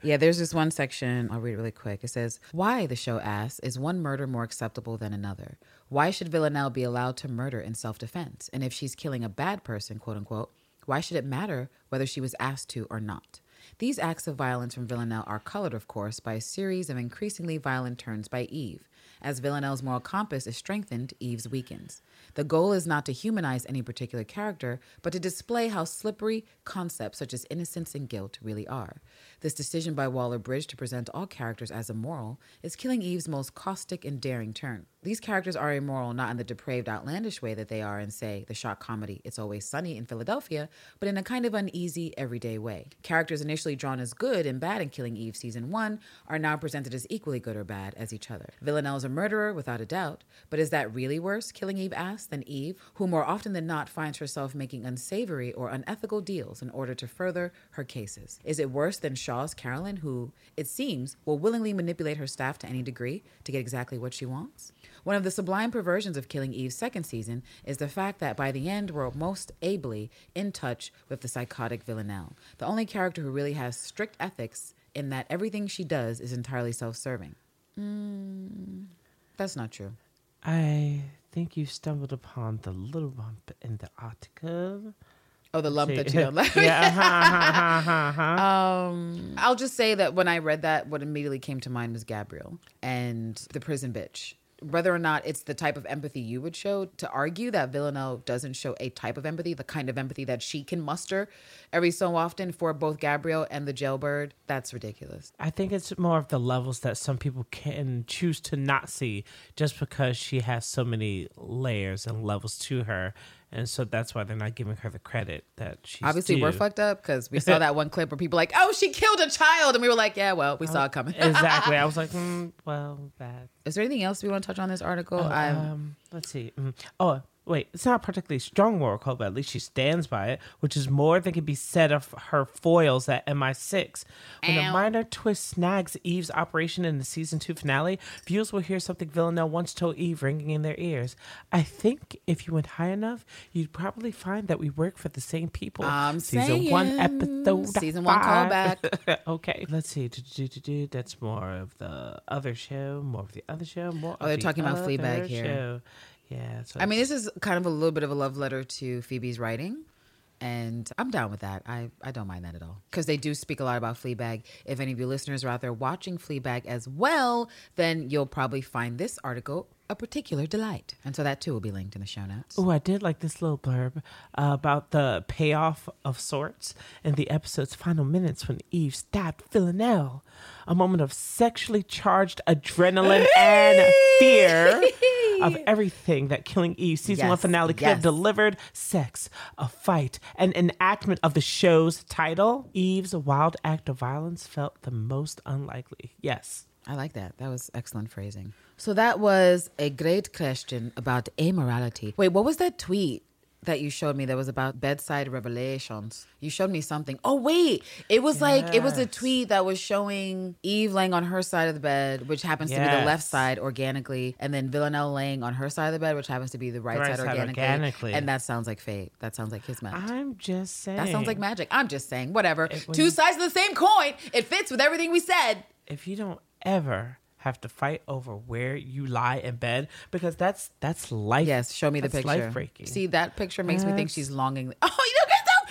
Yeah, there's this one section. I'll read it really quick. It says, Why, the show asks, is one murder more acceptable than another? Why should Villanelle be allowed to murder in self defense? And if she's killing a bad person, quote unquote, why should it matter whether she was asked to or not? These acts of violence from Villanelle are colored, of course, by a series of increasingly violent turns by Eve. As Villanelle's moral compass is strengthened, Eve's weakens. The goal is not to humanize any particular character, but to display how slippery concepts such as innocence and guilt really are. This decision by Waller Bridge to present all characters as immoral is killing Eve's most caustic and daring turn. These characters are immoral not in the depraved, outlandish way that they are in, say, the shock comedy It's Always Sunny in Philadelphia, but in a kind of uneasy, everyday way. Characters initially drawn as good and bad in Killing Eve season one are now presented as equally good or bad as each other. Villanelle is a murderer, without a doubt, but is that really worse, Killing Eve asks, than Eve, who more often than not finds herself making unsavory or unethical deals in order to further her cases? Is it worse than Shaw's Carolyn, who, it seems, will willingly manipulate her staff to any degree to get exactly what she wants? One of the sublime perversions of Killing Eve's second season is the fact that by the end, we're most ably in touch with the psychotic Villanelle, the only character who really has strict ethics in that everything she does is entirely self serving. Mm, that's not true. I think you stumbled upon the little bump in the article. Oh, the lump that [LAUGHS] you don't like. yeah. uh-huh, uh-huh, uh-huh, uh-huh. [LAUGHS] Um, I'll just say that when I read that, what immediately came to mind was Gabriel and the prison bitch. Whether or not it's the type of empathy you would show, to argue that Villanelle doesn't show a type of empathy, the kind of empathy that she can muster every so often for both Gabriel and the jailbird, that's ridiculous. I think it's more of the levels that some people can choose to not see just because she has so many layers and levels to her. And so that's why they're not giving her the credit that she's Obviously, we're fucked up because we [LAUGHS] saw that one clip where people like, oh, she killed a child. And we were like, yeah, well, we saw it coming. exactly. I [LAUGHS] was like, mm, well, bad. Is there anything else we want to touch on this article? I'm, Um, let's see. Mm. Oh, wait. It's not a particularly strong moral code, but at least she stands by it, which is more than can be said of her foils at MI6. When Ow. a minor twist snags Eve's operation in the season two finale, viewers will hear something Villanelle once told Eve ringing in their ears. I think if you went high enough, you'd probably find that we work for the same people. I'm season one, saying. episode Season one five. callback. [LAUGHS] okay, let's see. Do-do-do-do-do. That's more of the other show, more of the other show, more. Oh, they're the talking about Fleabag here. Yeah, I mean, this is kind of a little bit of a love letter to Phoebe's writing. And I'm down with that. I, I don't mind that at all. Because they do speak a lot about Fleabag. If any of you listeners are out there watching Fleabag as well, then you'll probably find this article a particular delight. And so that too will be linked in the show notes. Oh, I did like this little blurb uh, about the payoff of sorts in the episode's final minutes when Eve stabbed Villanelle. A moment of sexually charged adrenaline and fear [LAUGHS] of everything that Killing Eve season one finale could have delivered sex, a fight, an enactment of the show's title. Eve's wild act of violence felt the most unlikely. Yes. I like that. That was excellent phrasing. So that was a great question about amorality. Wait, what was that tweet? that you showed me that was about bedside revelations. You showed me something. Oh wait, it was like it was a tweet that was showing Eve laying on her side of the bed, which happens to be the left side organically, and then Villanelle laying on her side of the bed, which happens to be the right, right side, side organically. organically. And that sounds like fate. That sounds like kismet. I'm just saying. that sounds like magic. I'm just saying, whatever. It- Two sides of the same coin. It fits with everything we said. If you don't ever have to fight over where you lie in bed, because that's that's life. Yes, show me the picture. Life breaking. See, that picture makes me think she's longing. [LAUGHS] Oh, you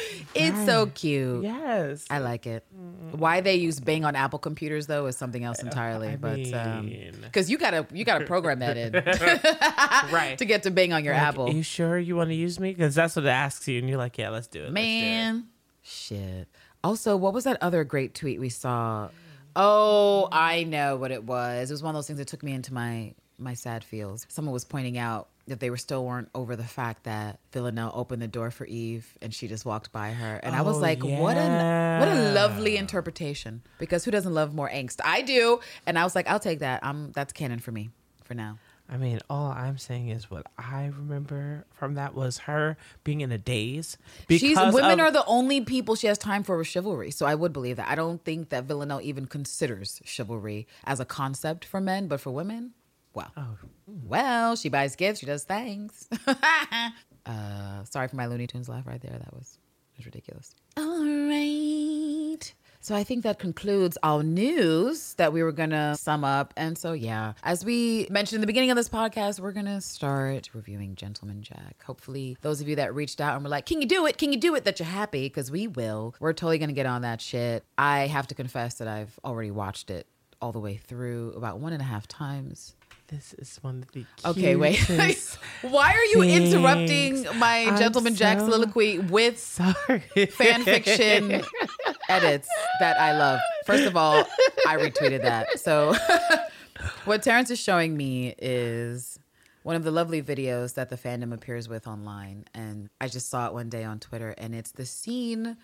so. It's so cute. Yes. I like it. Mm. Why they use Bing on Apple computers though is something else uh, entirely. I but um, because you gotta you gotta program that in [LAUGHS] right. to get to Bing on your Like, Apple. Are you sure you want to use me? Because that's what it asks you, and you're like, yeah, let's do it. let's do it." Man, shit. Also, what was that other great tweet we saw? Oh, I know what it was. It was one of those things that took me into my my sad feels. Someone was pointing out that they were still weren't over the fact that Villanelle opened the door for Eve and she just walked by her. And I was Oh, like, what a what a lovely interpretation. Because who doesn't love more angst? I do. And I was like, I'll take that. I'm that's canon for me for now. I mean, all I'm saying is what I remember from that was her being in a daze. She's women of- are the only people she has time for with chivalry. So I would believe that. I don't think that Villanelle even considers chivalry as a concept for men, but for women, well, Oh. well, she buys gifts, she does things. [LAUGHS] uh, sorry for my Looney Tunes laugh right there. That was, was ridiculous. All right. So I think that concludes our news that we were gonna sum up. And so yeah, as we mentioned in the beginning of this podcast, we're gonna start reviewing Gentleman Jack. Hopefully, those of you that reached out and were like, "Can you do it? Can you do it?" That you're happy because we will. We're totally gonna get on that shit. I have to confess that I've already watched it all the way through about one and a half times. This is one of the Okay, wait. [LAUGHS] Why are you things. interrupting my I'm Gentleman Jack soliloquy with Sorry. fan fiction [LAUGHS] edits that I love. First of all, I retweeted that. So, [LAUGHS] what Terrence is showing me is one of the lovely videos that the fandom appears with online. And I just saw it one day on Twitter, and it's the scene.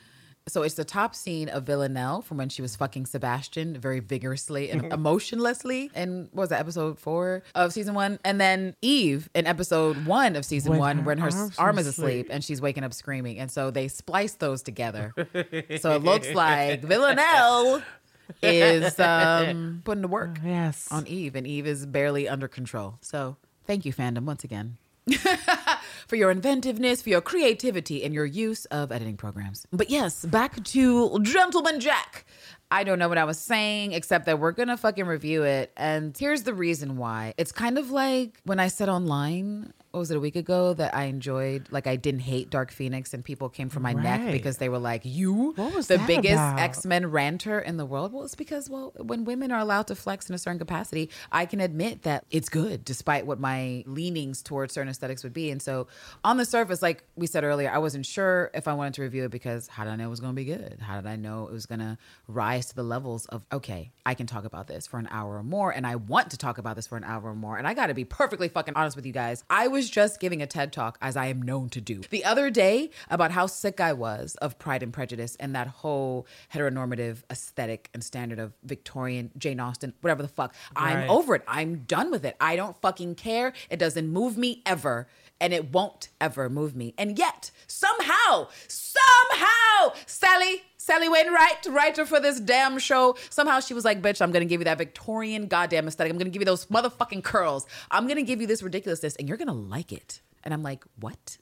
So it's the top scene of Villanelle from when she was fucking Sebastian very vigorously and emotionlessly in what was that episode four of season one, and then Eve in episode one of season When one her when her arms arm is asleep and she's waking up screaming, and so they splice those together. [LAUGHS] so it looks like Villanelle is um, putting to work yes. on Eve, and Eve is barely under control. So thank you, fandom, once again. [LAUGHS] for your inventiveness, for your creativity, and your use of editing programs. But yes, back to Gentleman Jack. I don't know what I was saying, except that we're gonna fucking review it. And here's the reason why. It's kind of like when I said online, what was it, a week ago, that I enjoyed, like, I didn't hate Dark Phoenix, and people came for my neck because they were like, You? What was the biggest? X Men ranter in the world? Well, it's because, well, when women are allowed to flex in a certain capacity, I can admit that it's good, despite what my leanings towards certain aesthetics would be. And so, on the surface, like we said earlier, I wasn't sure if I wanted to review it because how did I know it was to be good? How did I know it was going to rise to the levels of, okay, I can talk about this for an hour or more, and I want to talk about this for an hour or more. And I got to be perfectly fucking honest with you guys. I was just giving a TED talk, as I am known to do, the other day about how sick I was of Pride and Prejudice and that whole heteronormative aesthetic and standard of Victorian Jane Austen, whatever the fuck. I'm over it. I'm done with it. I don't fucking care. It doesn't move me ever. And it won't ever move me. And yet, somehow, somehow, Sally, Sally Wainwright, writer for this damn show, somehow she was like, bitch, I'm gonna give you that Victorian goddamn aesthetic. I'm gonna give you those motherfucking curls. I'm gonna give you this ridiculousness, and you're gonna like it. And I'm like, what?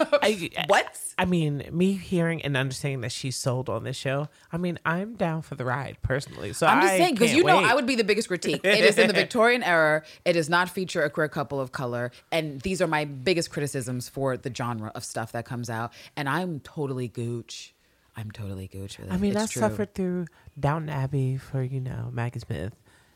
I, [LAUGHS] What? I mean, me hearing and understanding that she's sold on this show. I mean, I'm down for the ride personally. So I'm just I saying because you know wait. I would be the biggest critique. It is in the [LAUGHS] Victorian era. It does not feature a queer couple of color, and these are my biggest criticisms for the genre of stuff that comes out. And I'm totally gooch. I'm totally gooch with it. I mean, It's I true. suffered through Downton Abbey for you know Maggie Smith,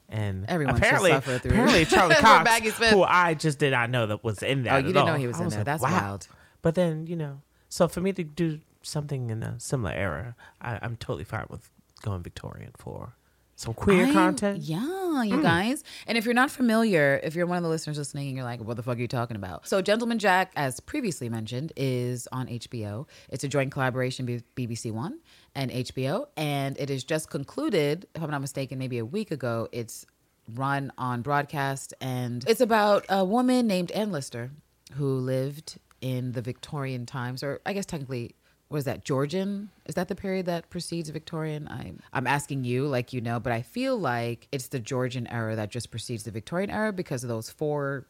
and Everyone apparently, apparently [LAUGHS] Charlie Cox, who I just did not know that was in that. Oh, you didn't know he was I in there. like, That's wow. wild. But then you know, so for me to do something in a similar era, I, I'm totally fine with going Victorian for some queer I'm- content. Yeah, you mm. guys. And if you're not familiar, if you're one of the listeners listening and you're like, what the fuck are you talking about? So, Gentleman Jack, as previously mentioned, is on HBO. It's a joint collaboration with BBC One and HBO. And it is just concluded, if I'm not mistaken, maybe a week ago. It's run on broadcast. And it's about a woman named Anne Lister who lived in the Victorian times, or I guess technically, what is that, Georgian? Is that the period that precedes Victorian? I'm, I'm asking you, like you know, but I feel like it's the Georgian era that just precedes the Victorian era because of those four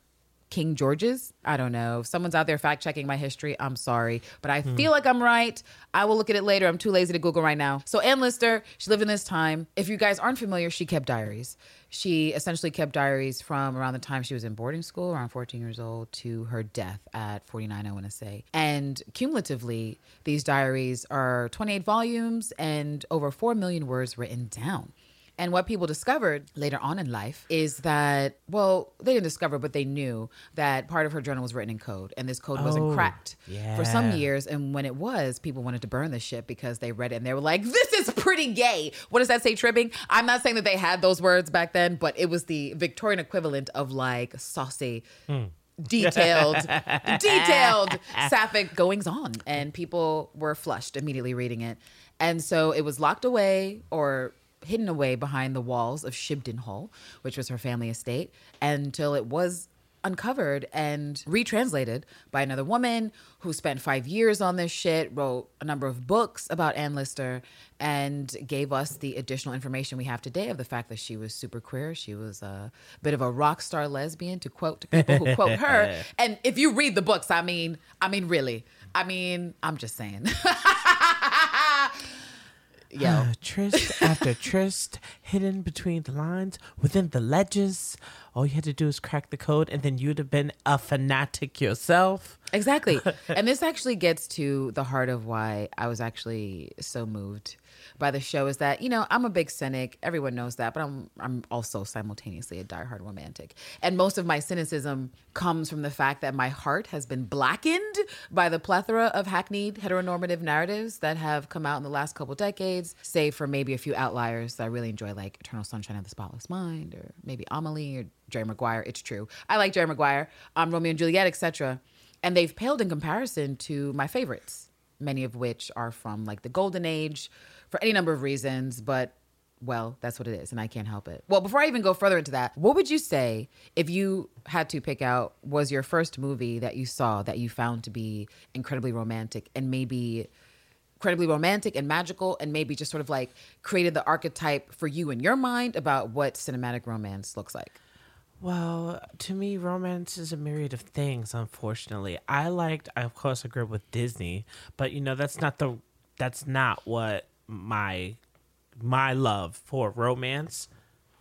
King George's. I don't know. If someone's out there fact checking my history, I'm sorry. But I hmm. feel like I'm right. I will look at it later. I'm too lazy to Google right now. So Anne Lister, she lived in this time. If you guys aren't familiar, she kept diaries. She essentially kept diaries from around the time she was in boarding school, around 14 years old, to her death at 49, I want to say. And cumulatively, these diaries are 28 volumes and over 4 million words written down. And what people discovered later on in life is that, well, they didn't discover, but they knew that part of her journal was written in code, and this code wasn't Oh, cracked for some years. And when it was, people wanted to burn the shit because they read it and they were like, "This is pretty gay." What does that say, tripping? I'm not saying that they had those words back then, but it was the Victorian equivalent of like saucy. Hmm. Detailed, [LAUGHS] detailed sapphic goings on, and people were flushed immediately reading it. And so it was locked away or hidden away behind the walls of Shibden Hall, which was her family estate, until it was uncovered and retranslated by another woman who spent five years on this shit, wrote a number of books about Anne Lister, and gave us the additional information we have today of the fact that she was super queer. She was a bit of a rock star lesbian, to quote people who quote her. [LAUGHS] And if you read the books, I mean, I mean, really, I mean, I'm just saying. [LAUGHS] [SIGHS] Yo. [SIGHS] Tryst after tryst, hidden between the lines, within the ledges. All you had to do is crack the code, and then you'd have been a fanatic yourself. Exactly. [LAUGHS] and this actually gets to the heart of why I was actually so moved by the show is that, you know, I'm a big cynic. Everyone knows that, but I'm I'm also simultaneously a diehard romantic. And most of my cynicism comes from the fact that my heart has been blackened by the plethora of hackneyed heteronormative narratives that have come out in the last couple decades, save for maybe a few outliers that I really enjoy, like Eternal Sunshine of the Spotless Mind, or maybe Amelie or Jerry Maguire. It's true. I like Jerry Maguire, um, Romeo and Juliet, etc and they've paled in comparison to my favorites, many of which are from like the golden age for any number of reasons, but well, that's what it is, and I can't help it. Well, before I even go further into that, what would you say if you had to pick out was your first movie that you saw that you found to be incredibly romantic and maybe incredibly romantic and magical and maybe just sort of like created the archetype for you in your mind about what cinematic romance looks like? Well, to me, romance is a myriad of things. Unfortunately, I liked. Of course, I grew up with Disney, but you know that's not the. That's not what my my love for romance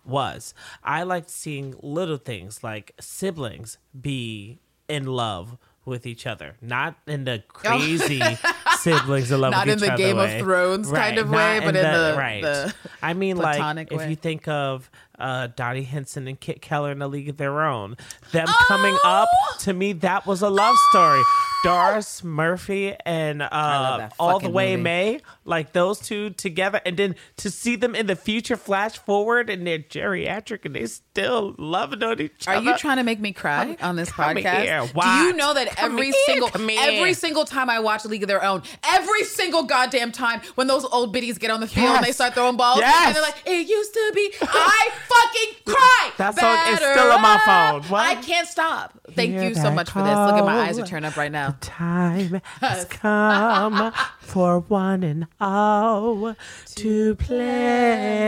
was. I liked seeing little things like siblings be in love with each other, not in the crazy [LAUGHS] siblings in love Not with in the other Game of way. Thrones kind of way, not but in the- right. the I mean, like platonic if you think of uh, Dottie Hinson and Kit Keller in A League of Their Own, them coming up Oh! to me, that was a love story. Doris Murphy and uh, All the Way movie. May, like those two together, and then to see them in the future flash forward and they're geriatric and they still loving on each Are other. Are you trying to make me cry on this come podcast? here. Do you know that Come every here. single Come here. every single time I watch League of Their Own, every single goddamn time when those old biddies get on the field and they start throwing balls Yes. and they're like, "It used to be," I fucking cry. That song is still on my phone. What? I can't stop. Thank Hear you so much for this. Look at my eyes call. are turned up right now. Time has [LAUGHS] come for one and all to play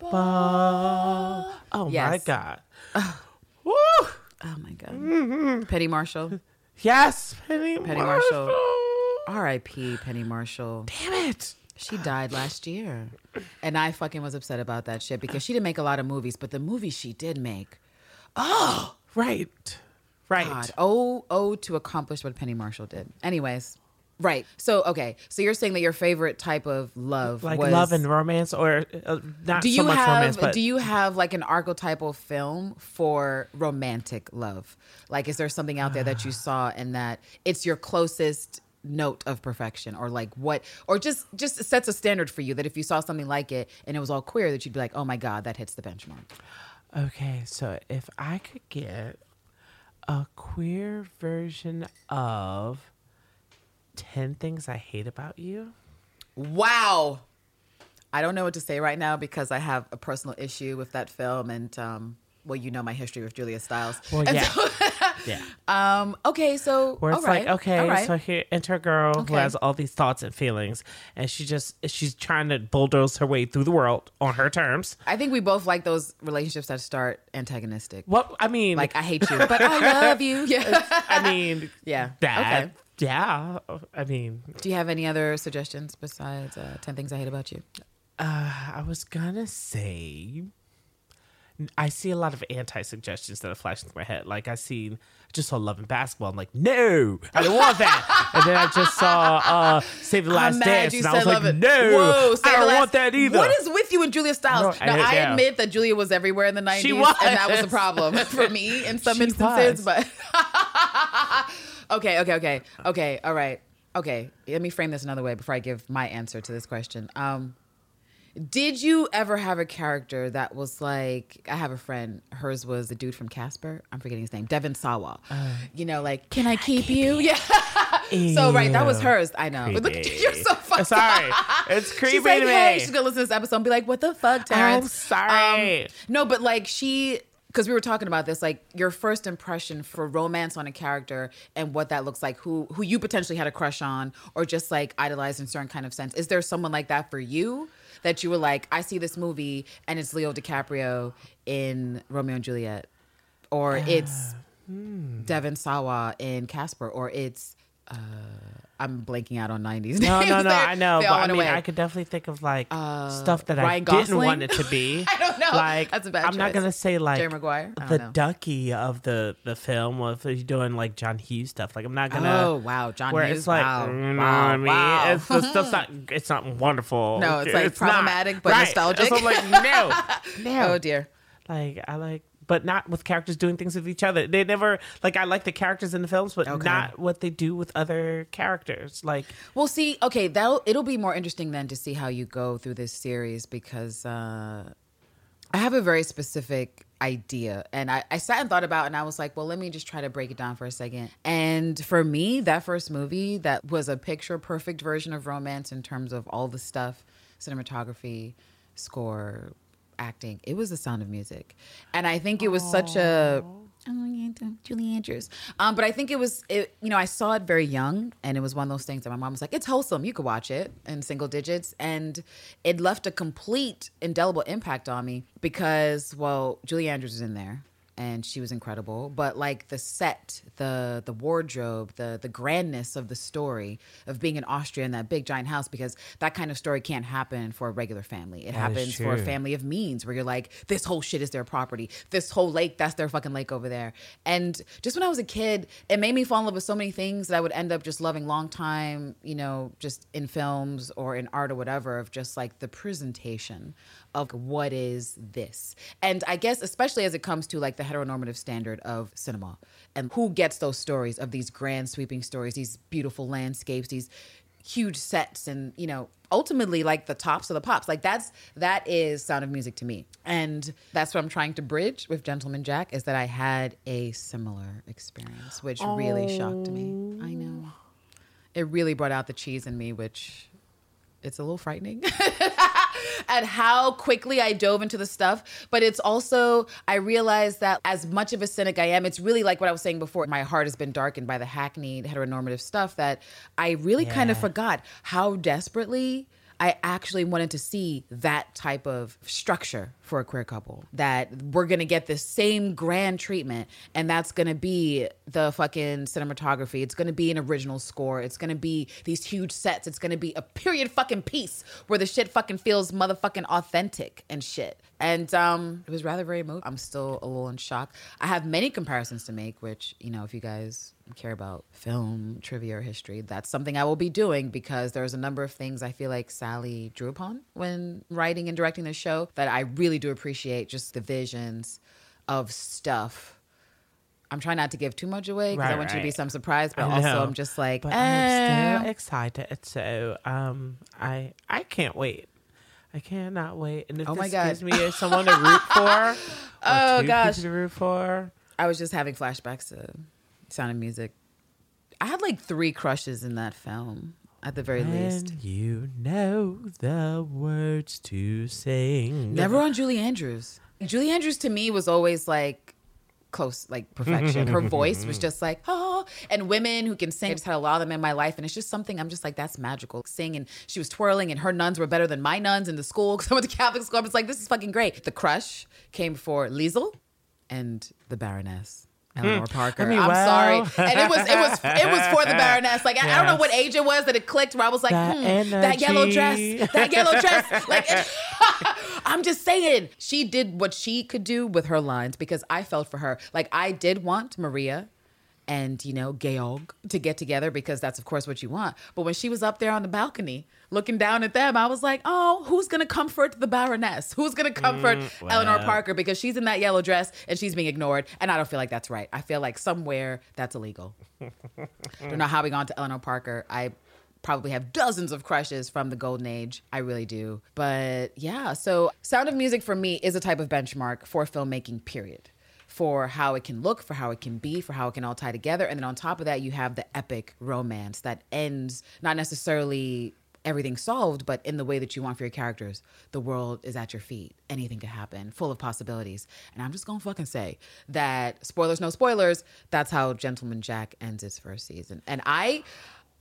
ball. Oh my God. [SIGHS] Woo! Oh my god. Petty Marshall. Yes, Penny, Penny Marshall. Marshall. R.I.P. Penny Marshall. Damn it. She died last year. And I fucking was upset about that shit because she didn't make a lot of movies, but the movies she did make, Oh, Right. Right. God, oh, oh, to accomplish what Penny Marshall did. Anyways, right. So, okay. So you're saying that your favorite type of love Like was, love and romance, or uh, not do you so much have romance, but do you have like an archetypal film for romantic love? Like, is there something out there that you [SIGHS] saw and that it's your closest note of perfection, or like what, or just just sets a standard for you that if you saw something like it and it was all queer, that you'd be like, oh my god, that hits the benchmark. Okay, so if I could get a queer version of 10 Things I Hate About You, Wow. I don't know what to say right now because I have a personal issue with that film and um well you know my history with Julia Stiles. Well, And yeah. so- [LAUGHS] Yeah. Um. Okay. So. Where it's right, like, okay, right. so here enter a girl Okay. who has all these thoughts and feelings, and she just she's trying to bulldoze her way through the world on her terms. I think we both like those relationships that start antagonistic. What I mean, Like I hate you, [LAUGHS] but I love you. Yeah. [LAUGHS] I mean, Yeah. that, Okay. yeah. I mean, Do you have any other suggestions besides uh, 10 Things I Hate About You? I was gonna say, I see a lot of anti suggestions that are flashing through my head. Like I seen just saw Love and Basketball. I'm like, no, I don't want that. and then I just saw uh, Save the Last Dance, and I was like, it. no, Whoa, I don't last- want that either. What is with you and Julia Stiles? No, now, I- yeah. admit that Julia was everywhere in the 90s, She was. and that was a problem [LAUGHS] for me in some She instances. was. But [LAUGHS] okay, okay, okay, okay, all right, okay. Let me frame this another way before I give my answer to this question. Um, did you ever have a character that was like I have a friend, hers was the dude from Casper. I'm forgetting his name, Devon Sawa. Uh, you know, like, can I keep you? Yeah. [LAUGHS] so right, that was hers. I know. But look, you're so fucked Sorry, it's creepy She's like, to me. hey, she's gonna listen to this episode and be like, what the fuck, Terrence? I'm sorry. Um, no, but like she, because we were talking about this, like your first impression for romance on a character and what that looks like, who who you potentially had a crush on, or just like idolized in certain kind of sense. Is there someone like that for you that you were like, I see this movie and it's Leo DiCaprio in Romeo and Juliet, or it's hmm. Devon Sawa in Casper, or it's. Uh, I'm blanking out on 90s. No, names no, no. I know, but I mean, away. I could definitely think of like stuff that I Ryan didn't Gosling? want it to [LAUGHS] be. I don't know. Like That's a bad I'm not gonna say like Jerry Maguire? The know. ducky of the the film, or if he's doing like John Hughes stuff. Like I'm not gonna. Oh wow, John Where Hughes. it's like, wow, you know wow, I mean? wow. It's the stuff's [LAUGHS] not. It's not wonderful. No, it's, like, not. problematic, but Right. nostalgic. So I'm like, no, [LAUGHS] no. oh dear. Like I like, but not with characters doing things with each other. They never like. I like the characters in the films, but Okay. not what they do with other characters. Like we'll see, okay, that'll it'll be more interesting then to see how you go through this series because uh, I have a very specific idea, and I, I sat and thought about, it and I was like, well, let me just try to break it down for a second. And for me, that first movie that was a picture perfect version of romance in terms of all the stuff, cinematography, score, acting. It was the Sound of Music, and I think it was such a. Oh, Julie Andrews. Um, but I think it was, it, you know, I saw it very young, and it was one of those things that my mom was like, "It's wholesome. You could watch it in single digits," and it left a complete indelible impact on me because, well, Julie Andrews was in there, and she was incredible. But like the set, the the wardrobe, the the grandness of the story of being in Austria in that big giant house, because that kind of story can't happen for a regular family. It That happens for a family of means, where you're like, this whole shit is their property. This whole lake, that's their fucking lake over there. And just when I was a kid, it made me fall in love with so many things that I would end up just loving long time, you know, just in films or in art or whatever, of just like the presentation of what is this. And I guess, especially as it comes to like the heteronormative standard of cinema and who gets those stories of these grand sweeping stories, these beautiful landscapes, these huge sets and you know ultimately like the tops of the pops. Like that's that is sound of music to me. And that's what i'm trying to bridge with gentleman jack is that i had a similar experience which really shocked me. I know. Oh. It really brought out the cheese in me which it's a little frightening [LAUGHS] at how quickly I dove into the stuff. But it's also, I realized that as much of a cynic I am, it's really like what I was saying before. My heart has been darkened by the hackneyed heteronormative stuff that I really kind of forgot how desperately. I actually wanted to see that type of structure for a queer couple. That we're gonna get the same grand treatment, and that's gonna be the fucking cinematography. It's gonna be an original score. It's gonna be these huge sets. It's gonna be a period fucking piece where the shit fucking feels motherfucking authentic and shit. And um, it was rather very moving. I'm still a little in shock. I have many comparisons to make, which you know, if you guys care about film trivia or history, that's something I will be doing because there's a number of things I feel like Sally drew upon when writing and directing the show that I really do appreciate. Just the visions of stuff. I'm trying not to give too much away because I Right, want you to be some surprise, but I also know. I'm just like, But eh. I'm still excited. So um, I I can't wait. I cannot wait. And if Oh this God. gives me someone to root for, [LAUGHS] or Oh, gosh. to root for. I was just having flashbacks to Sound of Music. I had like three crushes in that film, at the very least. And you know the words to sing. Never on Julie Andrews. Julie Andrews to me was always like close like perfection. Her voice was just like, oh, and women who can sing. I just had a lot of them in my life, and it's just something I'm just like, that's magical. Sing, and she was twirling, and her nuns were better than my nuns in the school because I went to Catholic school. I was like, this is fucking great. The crush came for Liesl and the Baroness. Eleanor Parker. Hmm. I mean, I'm well. sorry, and it was it was it was for the Baroness. Like I, I don't know what age it was that it clicked. Where I was like, That hmm, that yellow dress, that yellow dress. Like [LAUGHS] I'm just saying, she did what she could do with her lines because I felt for her. Like I did want Maria and you know Georg to get together because that's of course what you want. But when she was up there on the balcony looking down at them, I was like, oh, who's gonna comfort the Baroness? Who's gonna mm, comfort Eleanor well. Parker because she's in that yellow dress and she's being ignored, and I don't feel like that's right. I feel like somewhere that's illegal. [LAUGHS] don't know how we got into Eleanor Parker. I probably have dozens of crushes from the golden age. I really do. But yeah, so Sound of Music for me is a type of benchmark for filmmaking, period. For how it can look, for how it can be, for how it can all tie together. And then on top of that, you have the epic romance that ends not necessarily everything solved, but in the way that you want for your characters. The world is at your feet. Anything could happen, full of possibilities. And I'm just gonna fucking say that spoilers, no spoilers, that's how Gentleman Jack ends its first season. And I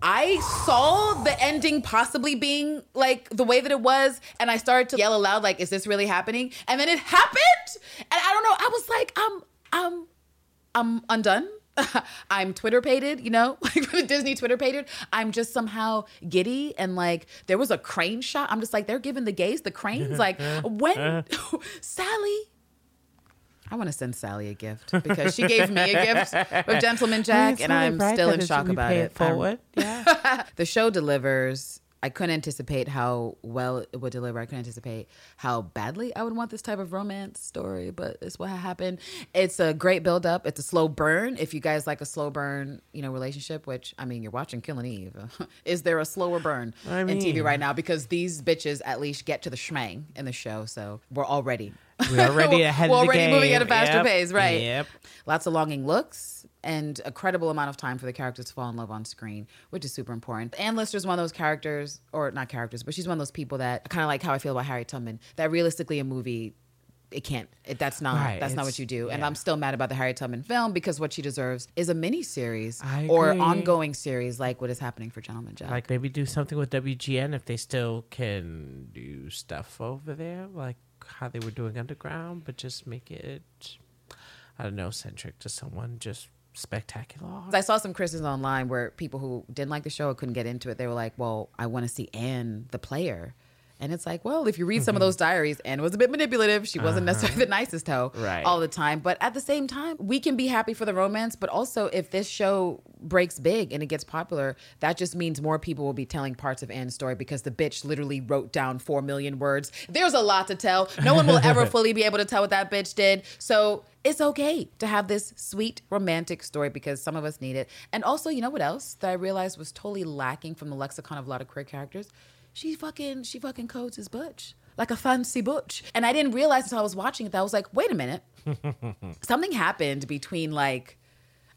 I saw the ending possibly being like the way that it was, and I started to yell aloud, like, is this really happening? And then it happened. And I don't know, I was like, I'm I'm I'm undone. [LAUGHS] I'm Twitter pated, you know, [LAUGHS] like [LAUGHS] Disney Twitter pated. I'm just somehow giddy and like there was a crane shot. I'm just like, they're giving the gays the cranes. Like when Sally. I want to send Sally a gift because she gave me a gift with Gentleman Jack, and I'm right still in shock about pay it. Forward. Yeah. the show delivers. I couldn't anticipate how well it would deliver. I couldn't anticipate how badly I would want this type of romance story, but it's what happened. It's a great build up. It's a slow burn. If you guys like a slow burn, you know, relationship, which I mean, you're watching Killing Eve. [LAUGHS] Is there a slower burn I in TV right now? Because these bitches at least get to the schmang in the show, so we're already [LAUGHS] We're already ahead we're of the already moving at a faster Yep. pace, right? Yep. Lots of longing looks and a credible amount of time for the characters to fall in love on screen, which is super important. Anne Lister's one of those characters, or not characters, but she's one of those people that kind of like how I feel about Harriet Tubman. That realistically, a movie. It can't. It, that's not. Right, that's not what you do. And. I'm still mad about the Harriet Tubman film because what she deserves is a mini series or ongoing series like what is happening for Gentleman Jack. Like maybe do something with WGN if they still can do stuff over there, like how they were doing underground, but just make it, I don't know, centric to someone just spectacular. I saw some criticisms online where people who didn't like the show or couldn't get into it, they were like, "Well, I want to see Anne, the player." And it's like, well, if you read some of mm-hmm. those diaries, Anne was a bit manipulative. She wasn't uh-huh. necessarily the nicest hoe Right. all the time. But at the same time, we can be happy for the romance. But also, if this show breaks big and it gets popular, that just means more people will be telling parts of Anne's story because the bitch literally wrote down four million words. There's a lot to tell. No one will ever [LAUGHS] fully be able to tell what that bitch did. So it's okay to have this sweet romantic story because some of us need it. And also, you know what else that I realized was totally lacking from the lexicon of a lot of queer characters? She fucking she fucking codes as butch. Like a fancy butch. And I didn't realize until I was watching it that I was like, wait a minute. [LAUGHS] something happened between like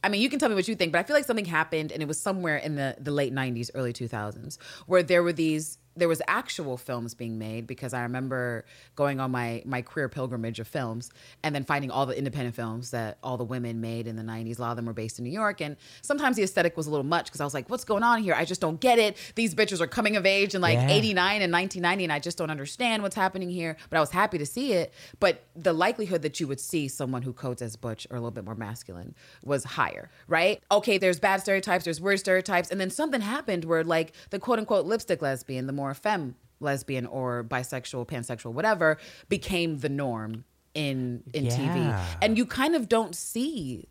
I mean, you can tell me what you think, but I feel like something happened and it was somewhere in the, the late 90s, early 2000s, where there were these, there was actual films being made because I remember going on my, my career pilgrimage of films and then finding all the independent films that all the women made in the 90s. A lot of them were based in New York. And sometimes the aesthetic was a little much because I was like, what's going on here? I just don't get it. These bitches are coming of age in like Yeah. 89 and 1990 and I just don't understand what's happening here. But I was happy to see it. But the likelihood that you would see someone who codes as butch or a little bit more masculine was higher, right? Okay, there's bad stereotypes, there's weird stereotypes, and then something happened where like the quote unquote lipstick lesbian, the more femme lesbian or bisexual, pansexual, whatever, became the norm in in Yeah. TV. And you kind of don't see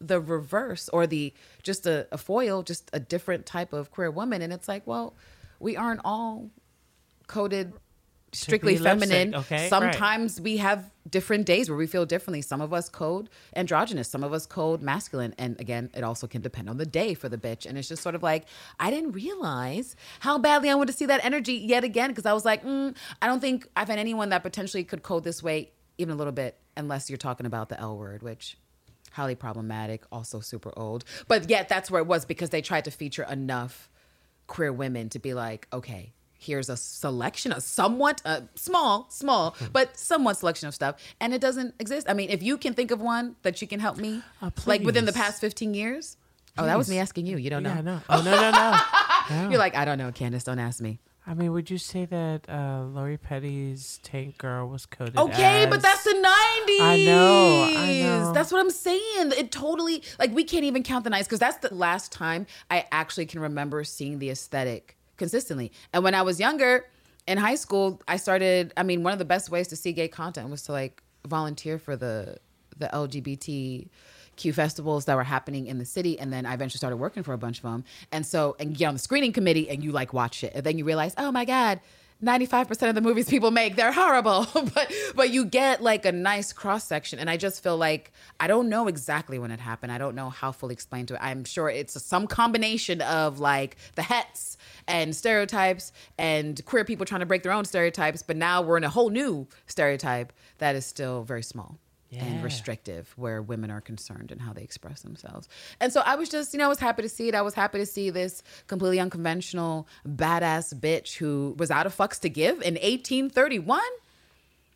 the reverse or the just a, a foil, just a different type of queer woman. And it's like, well, we aren't all coded strictly feminine. okay, right. Sometimes we have different days where we feel differently. Some of us code androgynous, some of us code masculine. And again, it also can depend on the day for the bitch. And it's just sort of like, I didn't realize how badly I wanted to see that energy yet again because I was like, mm, I don't think I've had anyone that potentially could code this way even a little bit, unless you're talking about the L word, which highly problematic, also super old. But yet that's where it was because they tried to feature enough queer women to be like, okay, here's a selection, a somewhat uh, small, small, but somewhat selection of stuff, and it doesn't exist. I mean, if you can think of one that you can help me, Oh, like within the past 15 years. Oh, that was me asking you. You don't know. Yeah, no. Oh no, no, no. [LAUGHS] no. You're like, I don't know, Candace. Don't ask me. I mean, would you say that uh, Lori Petty's Tank Girl was coded? Okay, but that's the 90s. I know, I know. That's what I'm saying. It totally, like, we can't even count the 90s because that's the last time I actually can remember seeing the aesthetic consistently. And when I was younger in high school, I started, I mean, one of the best ways to see gay content was to, like, volunteer for the, the LGBTQ festivals that were happening in the city. And then I eventually started working for a bunch of them. And so, and you get on the screening committee and you, like, watch it. And then you realize, oh my God, 95% of the movies people make they're horrible [LAUGHS] but but you get like a nice cross section and i just feel like i don't know exactly when it happened i don't know how fully explained to it i'm sure it's some combination of like the hets and stereotypes and queer people trying to break their own stereotypes but now we're in a whole new stereotype that is still very small and restrictive where women are concerned and how they express themselves. And so I was just, you know, I was happy to see it. I was happy to see this completely unconventional, badass bitch who was out of fucks to give in 1831.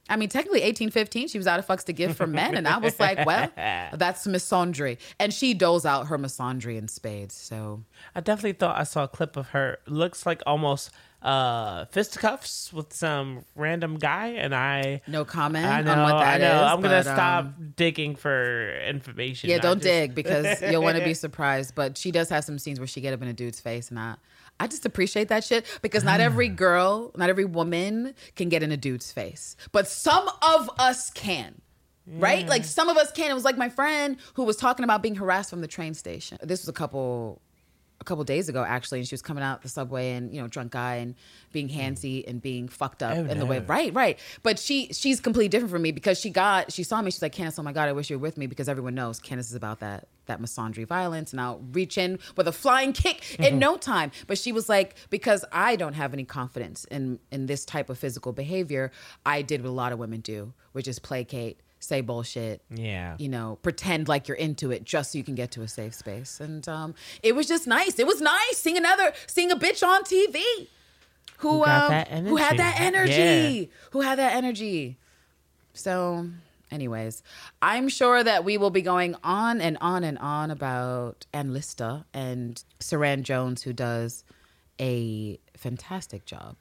I mean, technically 1815, she was out of fucks to give for men. And I was like, well, [LAUGHS] that's misandry. And she doles out her misandry in spades. So I definitely thought I saw a clip of her. Looks like almost uh, fisticuffs with some random guy, and I. no comment I know. on what that I know. is, I'm gonna but, stop um, digging for information. Yeah, don't just- dig because [LAUGHS] you'll want to be surprised. But she does have some scenes where she get up in a dude's face, and I, I just appreciate that shit because not every girl, not every woman can get in a dude's face, but some of us can. Right? Like some of us can. It was like my friend who was talking about being harassed from the train station. This was a couple a couple days ago actually and she was coming out the subway and you know drunk guy and being hmm. handsy and being fucked up Oh, in the way. right right. But she she's completely different from me because she got she saw me. She's like Candace oh my god I wish you were with me because everyone knows Candace is about that that misandry violence and I'll reach in with a flying kick in mm-hmm. no time. But she was like because I don't have any confidence in in this type of physical behavior I did what a lot of women do which is placate say bullshit Yeah. you know, pretend like you're into it just so you can get to a safe space. And um, it was just nice. It was nice seeing another, seeing a bitch on TV who, Who um, who had that energy. energy, who had that energy. So, anyways, I'm sure that we will be going on and on and on about Anne Lister and Suranne Jones, who does a fantastic job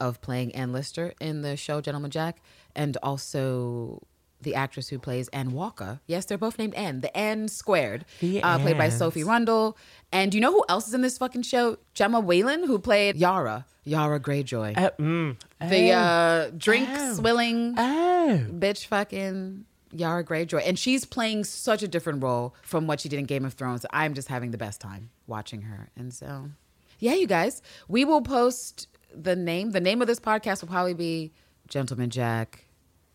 of playing Anne Lister in the show Gentleman Jack, and also the actress who plays Ann Walker. Yes, they're both named Ann. The Ann squared, The uh, played by Sophie Rundle. And do you know who else is in this fucking show? Gemma Whelan, who played Yara, Yara Greyjoy, Uh, mm. the Oh. uh, drink Oh. swilling Oh. bitch fucking Yara Greyjoy. And she's playing such a different role from what she did in Game of Thrones. I'm just having the best time watching her. And so, yeah, you guys, we will post the name. The name of this podcast will probably be Gentleman Jack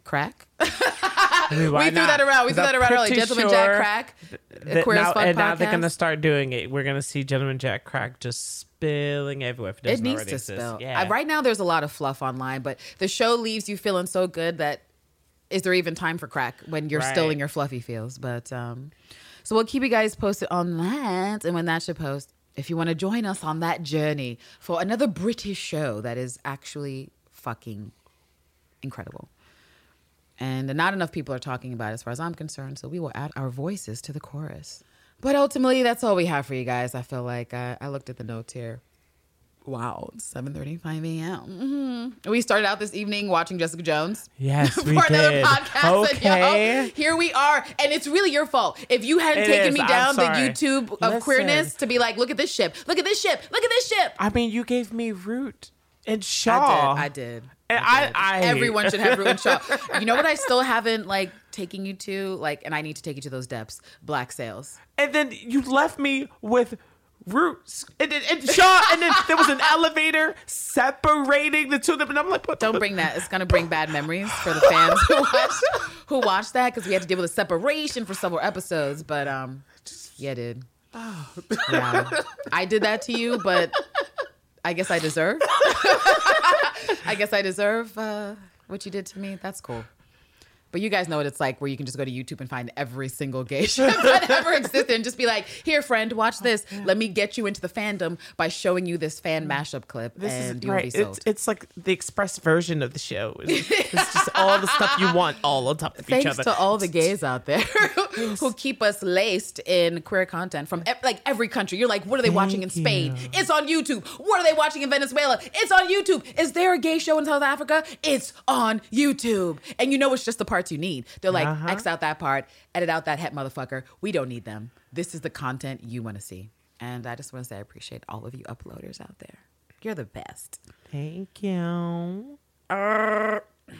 Crack. [LAUGHS] Why we threw not? that around. We threw that around pretty Gentleman sure Jack Crack. that Queer now, and now they're gonna start doing it. We're gonna see Gentleman Jack Crack just spilling everywhere. It, It needs to exist. spill. Yeah. Uh, right now, there's a lot of fluff online, but the show leaves you feeling so good that is there even time for crack when you're still in your fluffy feels? But um, so we'll keep you guys posted on that, and when that should post, if you want to join us on that journey for another British show that is actually fucking incredible. And not enough people are talking about it as far as I'm concerned. So we will add our voices to the chorus. But ultimately, that's all we have for you guys. I feel like I, I looked at the notes here. Wow, it's 7.35 a.m. Mhm. We started out this evening watching Jessica Jones. Yes, [LAUGHS] for another did. podcast. and, Okay. yo, here we are. And it's really your fault. If you hadn't It taken is. me down the. YouTube of Listen. queerness to be like, look at this ship, look at this ship, look at this ship. I mean, you gave me Root and Shaw. I did. I did. And I. I- I- Everyone should have Ruin Shaw. [LAUGHS] You know what? I still haven't like taking you to like, and I need to take you to those depths. Black Sails. And then you left me with Roots and, and, and Shaw, and then there was an elevator separating the two of them, and I'm like, what? Don't bring that. It's gonna bring bad memories for the fans who [LAUGHS] watch who watch that because we had to deal with a separation for several episodes. But um, yeah, dude. Yeah, I did that to you, but I guess I deserve. [LAUGHS] I guess I deserve uh, what you did to me. That's cool. But you guys know what it's like where you can just go to YouTube and find every single gay [LAUGHS] show that ever existed and just be like, here, friend, watch oh, this. Let me get you into the fandom by showing you this fan mm. mashup clip. This and is you'll right. be sold. It's, it's like the express version of the show. [LAUGHS] It's, it's just all the stuff you want all on top of each Thanks other. to all the [LAUGHS] gays out there who keep us laced in queer content from ev- like every country. You're like, what are they watching in Spain? you. It's on YouTube. What are they watching in Venezuela? It's on YouTube. Is there a gay show in South Africa? It's on YouTube. And you know it's just the parts you need. They're like, Uh-huh. X out that part, edit out that het motherfucker. We don't need them. This is the content you want to see. And I just want to say I appreciate all of you uploaders out there. You're the best. Thank you.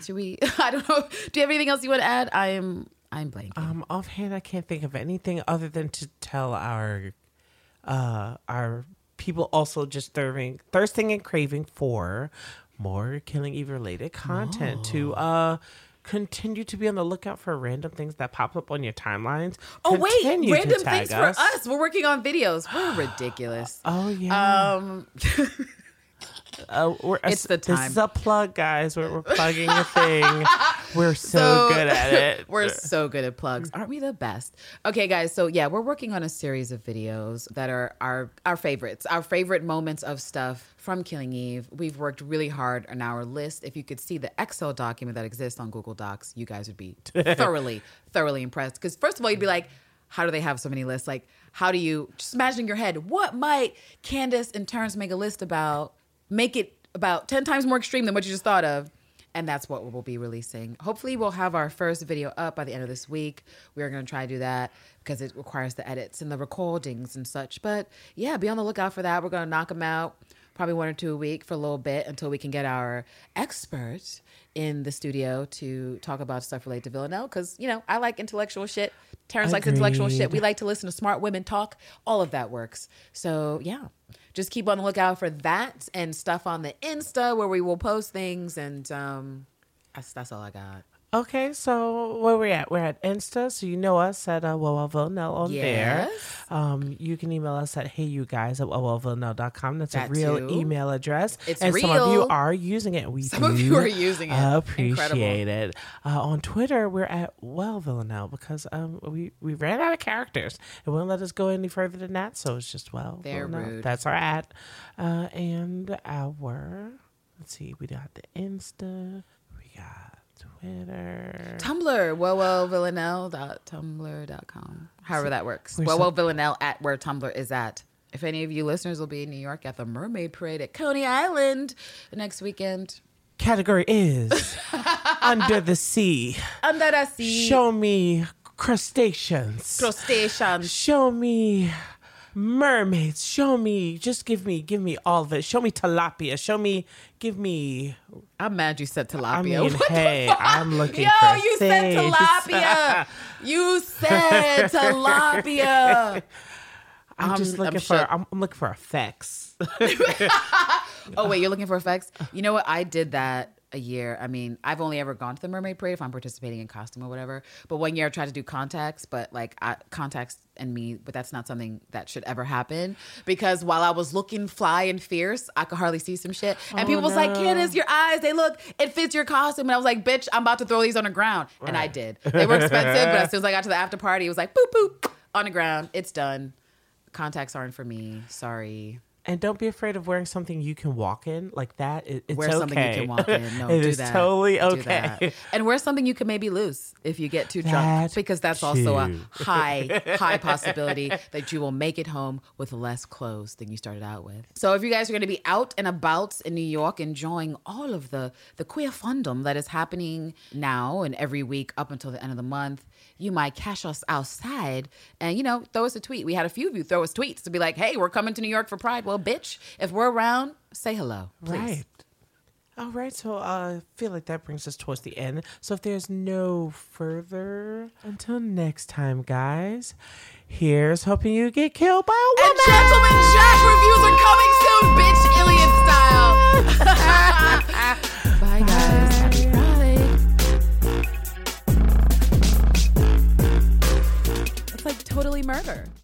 Should we? [LAUGHS] I don't know. Do you have anything else you want to add? I am. I'm blanking. Um, offhand, I can't think of anything other than to tell our uh, our people also just thirsting, thirsting and craving for more Killing Eve related content to uh continue to be on the lookout for random things that pop up on your timelines. Oh wait, Continue to random things for us. We're working on videos. We're [GASPS] ridiculous. Oh yeah, Um, [LAUGHS] uh, we're, it's the time. This is a plug, guys. We're, we're plugging a [LAUGHS] thing. We're so, good at [LAUGHS] it. We're so good at plugs. Aren't we the best? Okay, guys. So yeah, we're working on a series of videos that are our our favorites, our favorite moments of stuff from Killing Eve. We've worked really hard on our list. If you could see the Excel document that exists on Google Docs, you guys would be [LAUGHS] thoroughly, thoroughly impressed. Because first of all, you'd be like, how do they have so many lists? Like, how do you just imagine in your head what might Candace and Terrence make a list about? Make it about ten times more extreme than what you just thought of and that's what we'll be releasing. Hopefully, we'll have our first video up by the end of this week. We are going to try to do that because it requires the edits and the recordings and such. But yeah, be on the lookout for that. We're going to knock them out probably one or two a week for a little bit until we can get our expert in the studio to talk about stuff related to Villanelle. Because, you know, I like intellectual shit. Terrence likes intellectual shit. We like to listen to smart women talk. All of that works. So yeah, just keep on the lookout for that and stuff on the Insta where we will post things. And um, that's that's all I got. Okay, so where we at? We're at Insta, so you know us at uh, Well Villanelle on there. Yes. Um, you can email us at hey you guys at. That's That a real too. email address. It's and some of you are using it. We [LAUGHS] Some of you are using it. Appreciate it. Uh, on Twitter, we're at Well Villanelle because um, we, we ran out of characters. It wouldn't let us go any further than that, so it's just Well They're rude. That's our at. Uh, and our, let's see, we got the Insta, Twitter. Tumblr, wellwellvillanelle.tumblr.com. However that works. We're so- Wellwellvillanelle at where Tumblr is at. If any of you listeners will be in New York at the Mermaid Parade at Coney Island next weekend, Category is [LAUGHS] Under the Sea. under the sea, Show me crustaceans. crustaceans. Show me mermaids. Show me, just give me, give me all of it. Show me tilapia. Show me, give me. I'm mad you said tilapia. I mean, hey. I'm looking for. Yo, for you said things. tilapia. you said [LAUGHS] tilapia. I'm just I'm- I'm looking for. shook. I'm, I'm looking for effects. [LAUGHS] Oh wait, you're looking for effects? You know what? I did that a year. I mean, I've only ever gone to the Mermaid Parade if I'm participating in costume or whatever. But one year I tried to do contacts, but like I, contacts and me, but that's not something that should ever happen because while I was looking fly and fierce, I could hardly see some shit. And Oh, people was like, no. "Candace, your eyes, they look, it fits your costume." And I was like, "Bitch, I'm about to throw these on the ground," and I did. They were expensive, but as soon as I got to the after party, it was like, "Boop boop." On the ground, it's done. Contacts aren't for me. Sorry. And don't be afraid of wearing something you can walk in like that. It, it's wear okay. something you can walk in. [LAUGHS] No, It do is that. totally okay. that. And wear something you can maybe lose if you get too drunk, That because that's also a [LAUGHS] high, high possibility that you will make it home with less clothes than you started out with. So if you guys are going to be out and about in New York, enjoying all of the the queer fundum that is happening now and every week up until the end of the month, you might catch us outside and you know throw us a tweet. We had a few of you throw us tweets to be like, "Hey, we're coming to New York for Pride." Well, bitch, if we're around, say hello, please. Right. All right, so uh, I feel like that brings us towards the end. So if there's no further, until next time, guys, here's hoping you get killed by a woman. And woman. Gentleman Jack reviews are coming soon, bitch, Iliad style. [LAUGHS] Bye, guys. Totally murder.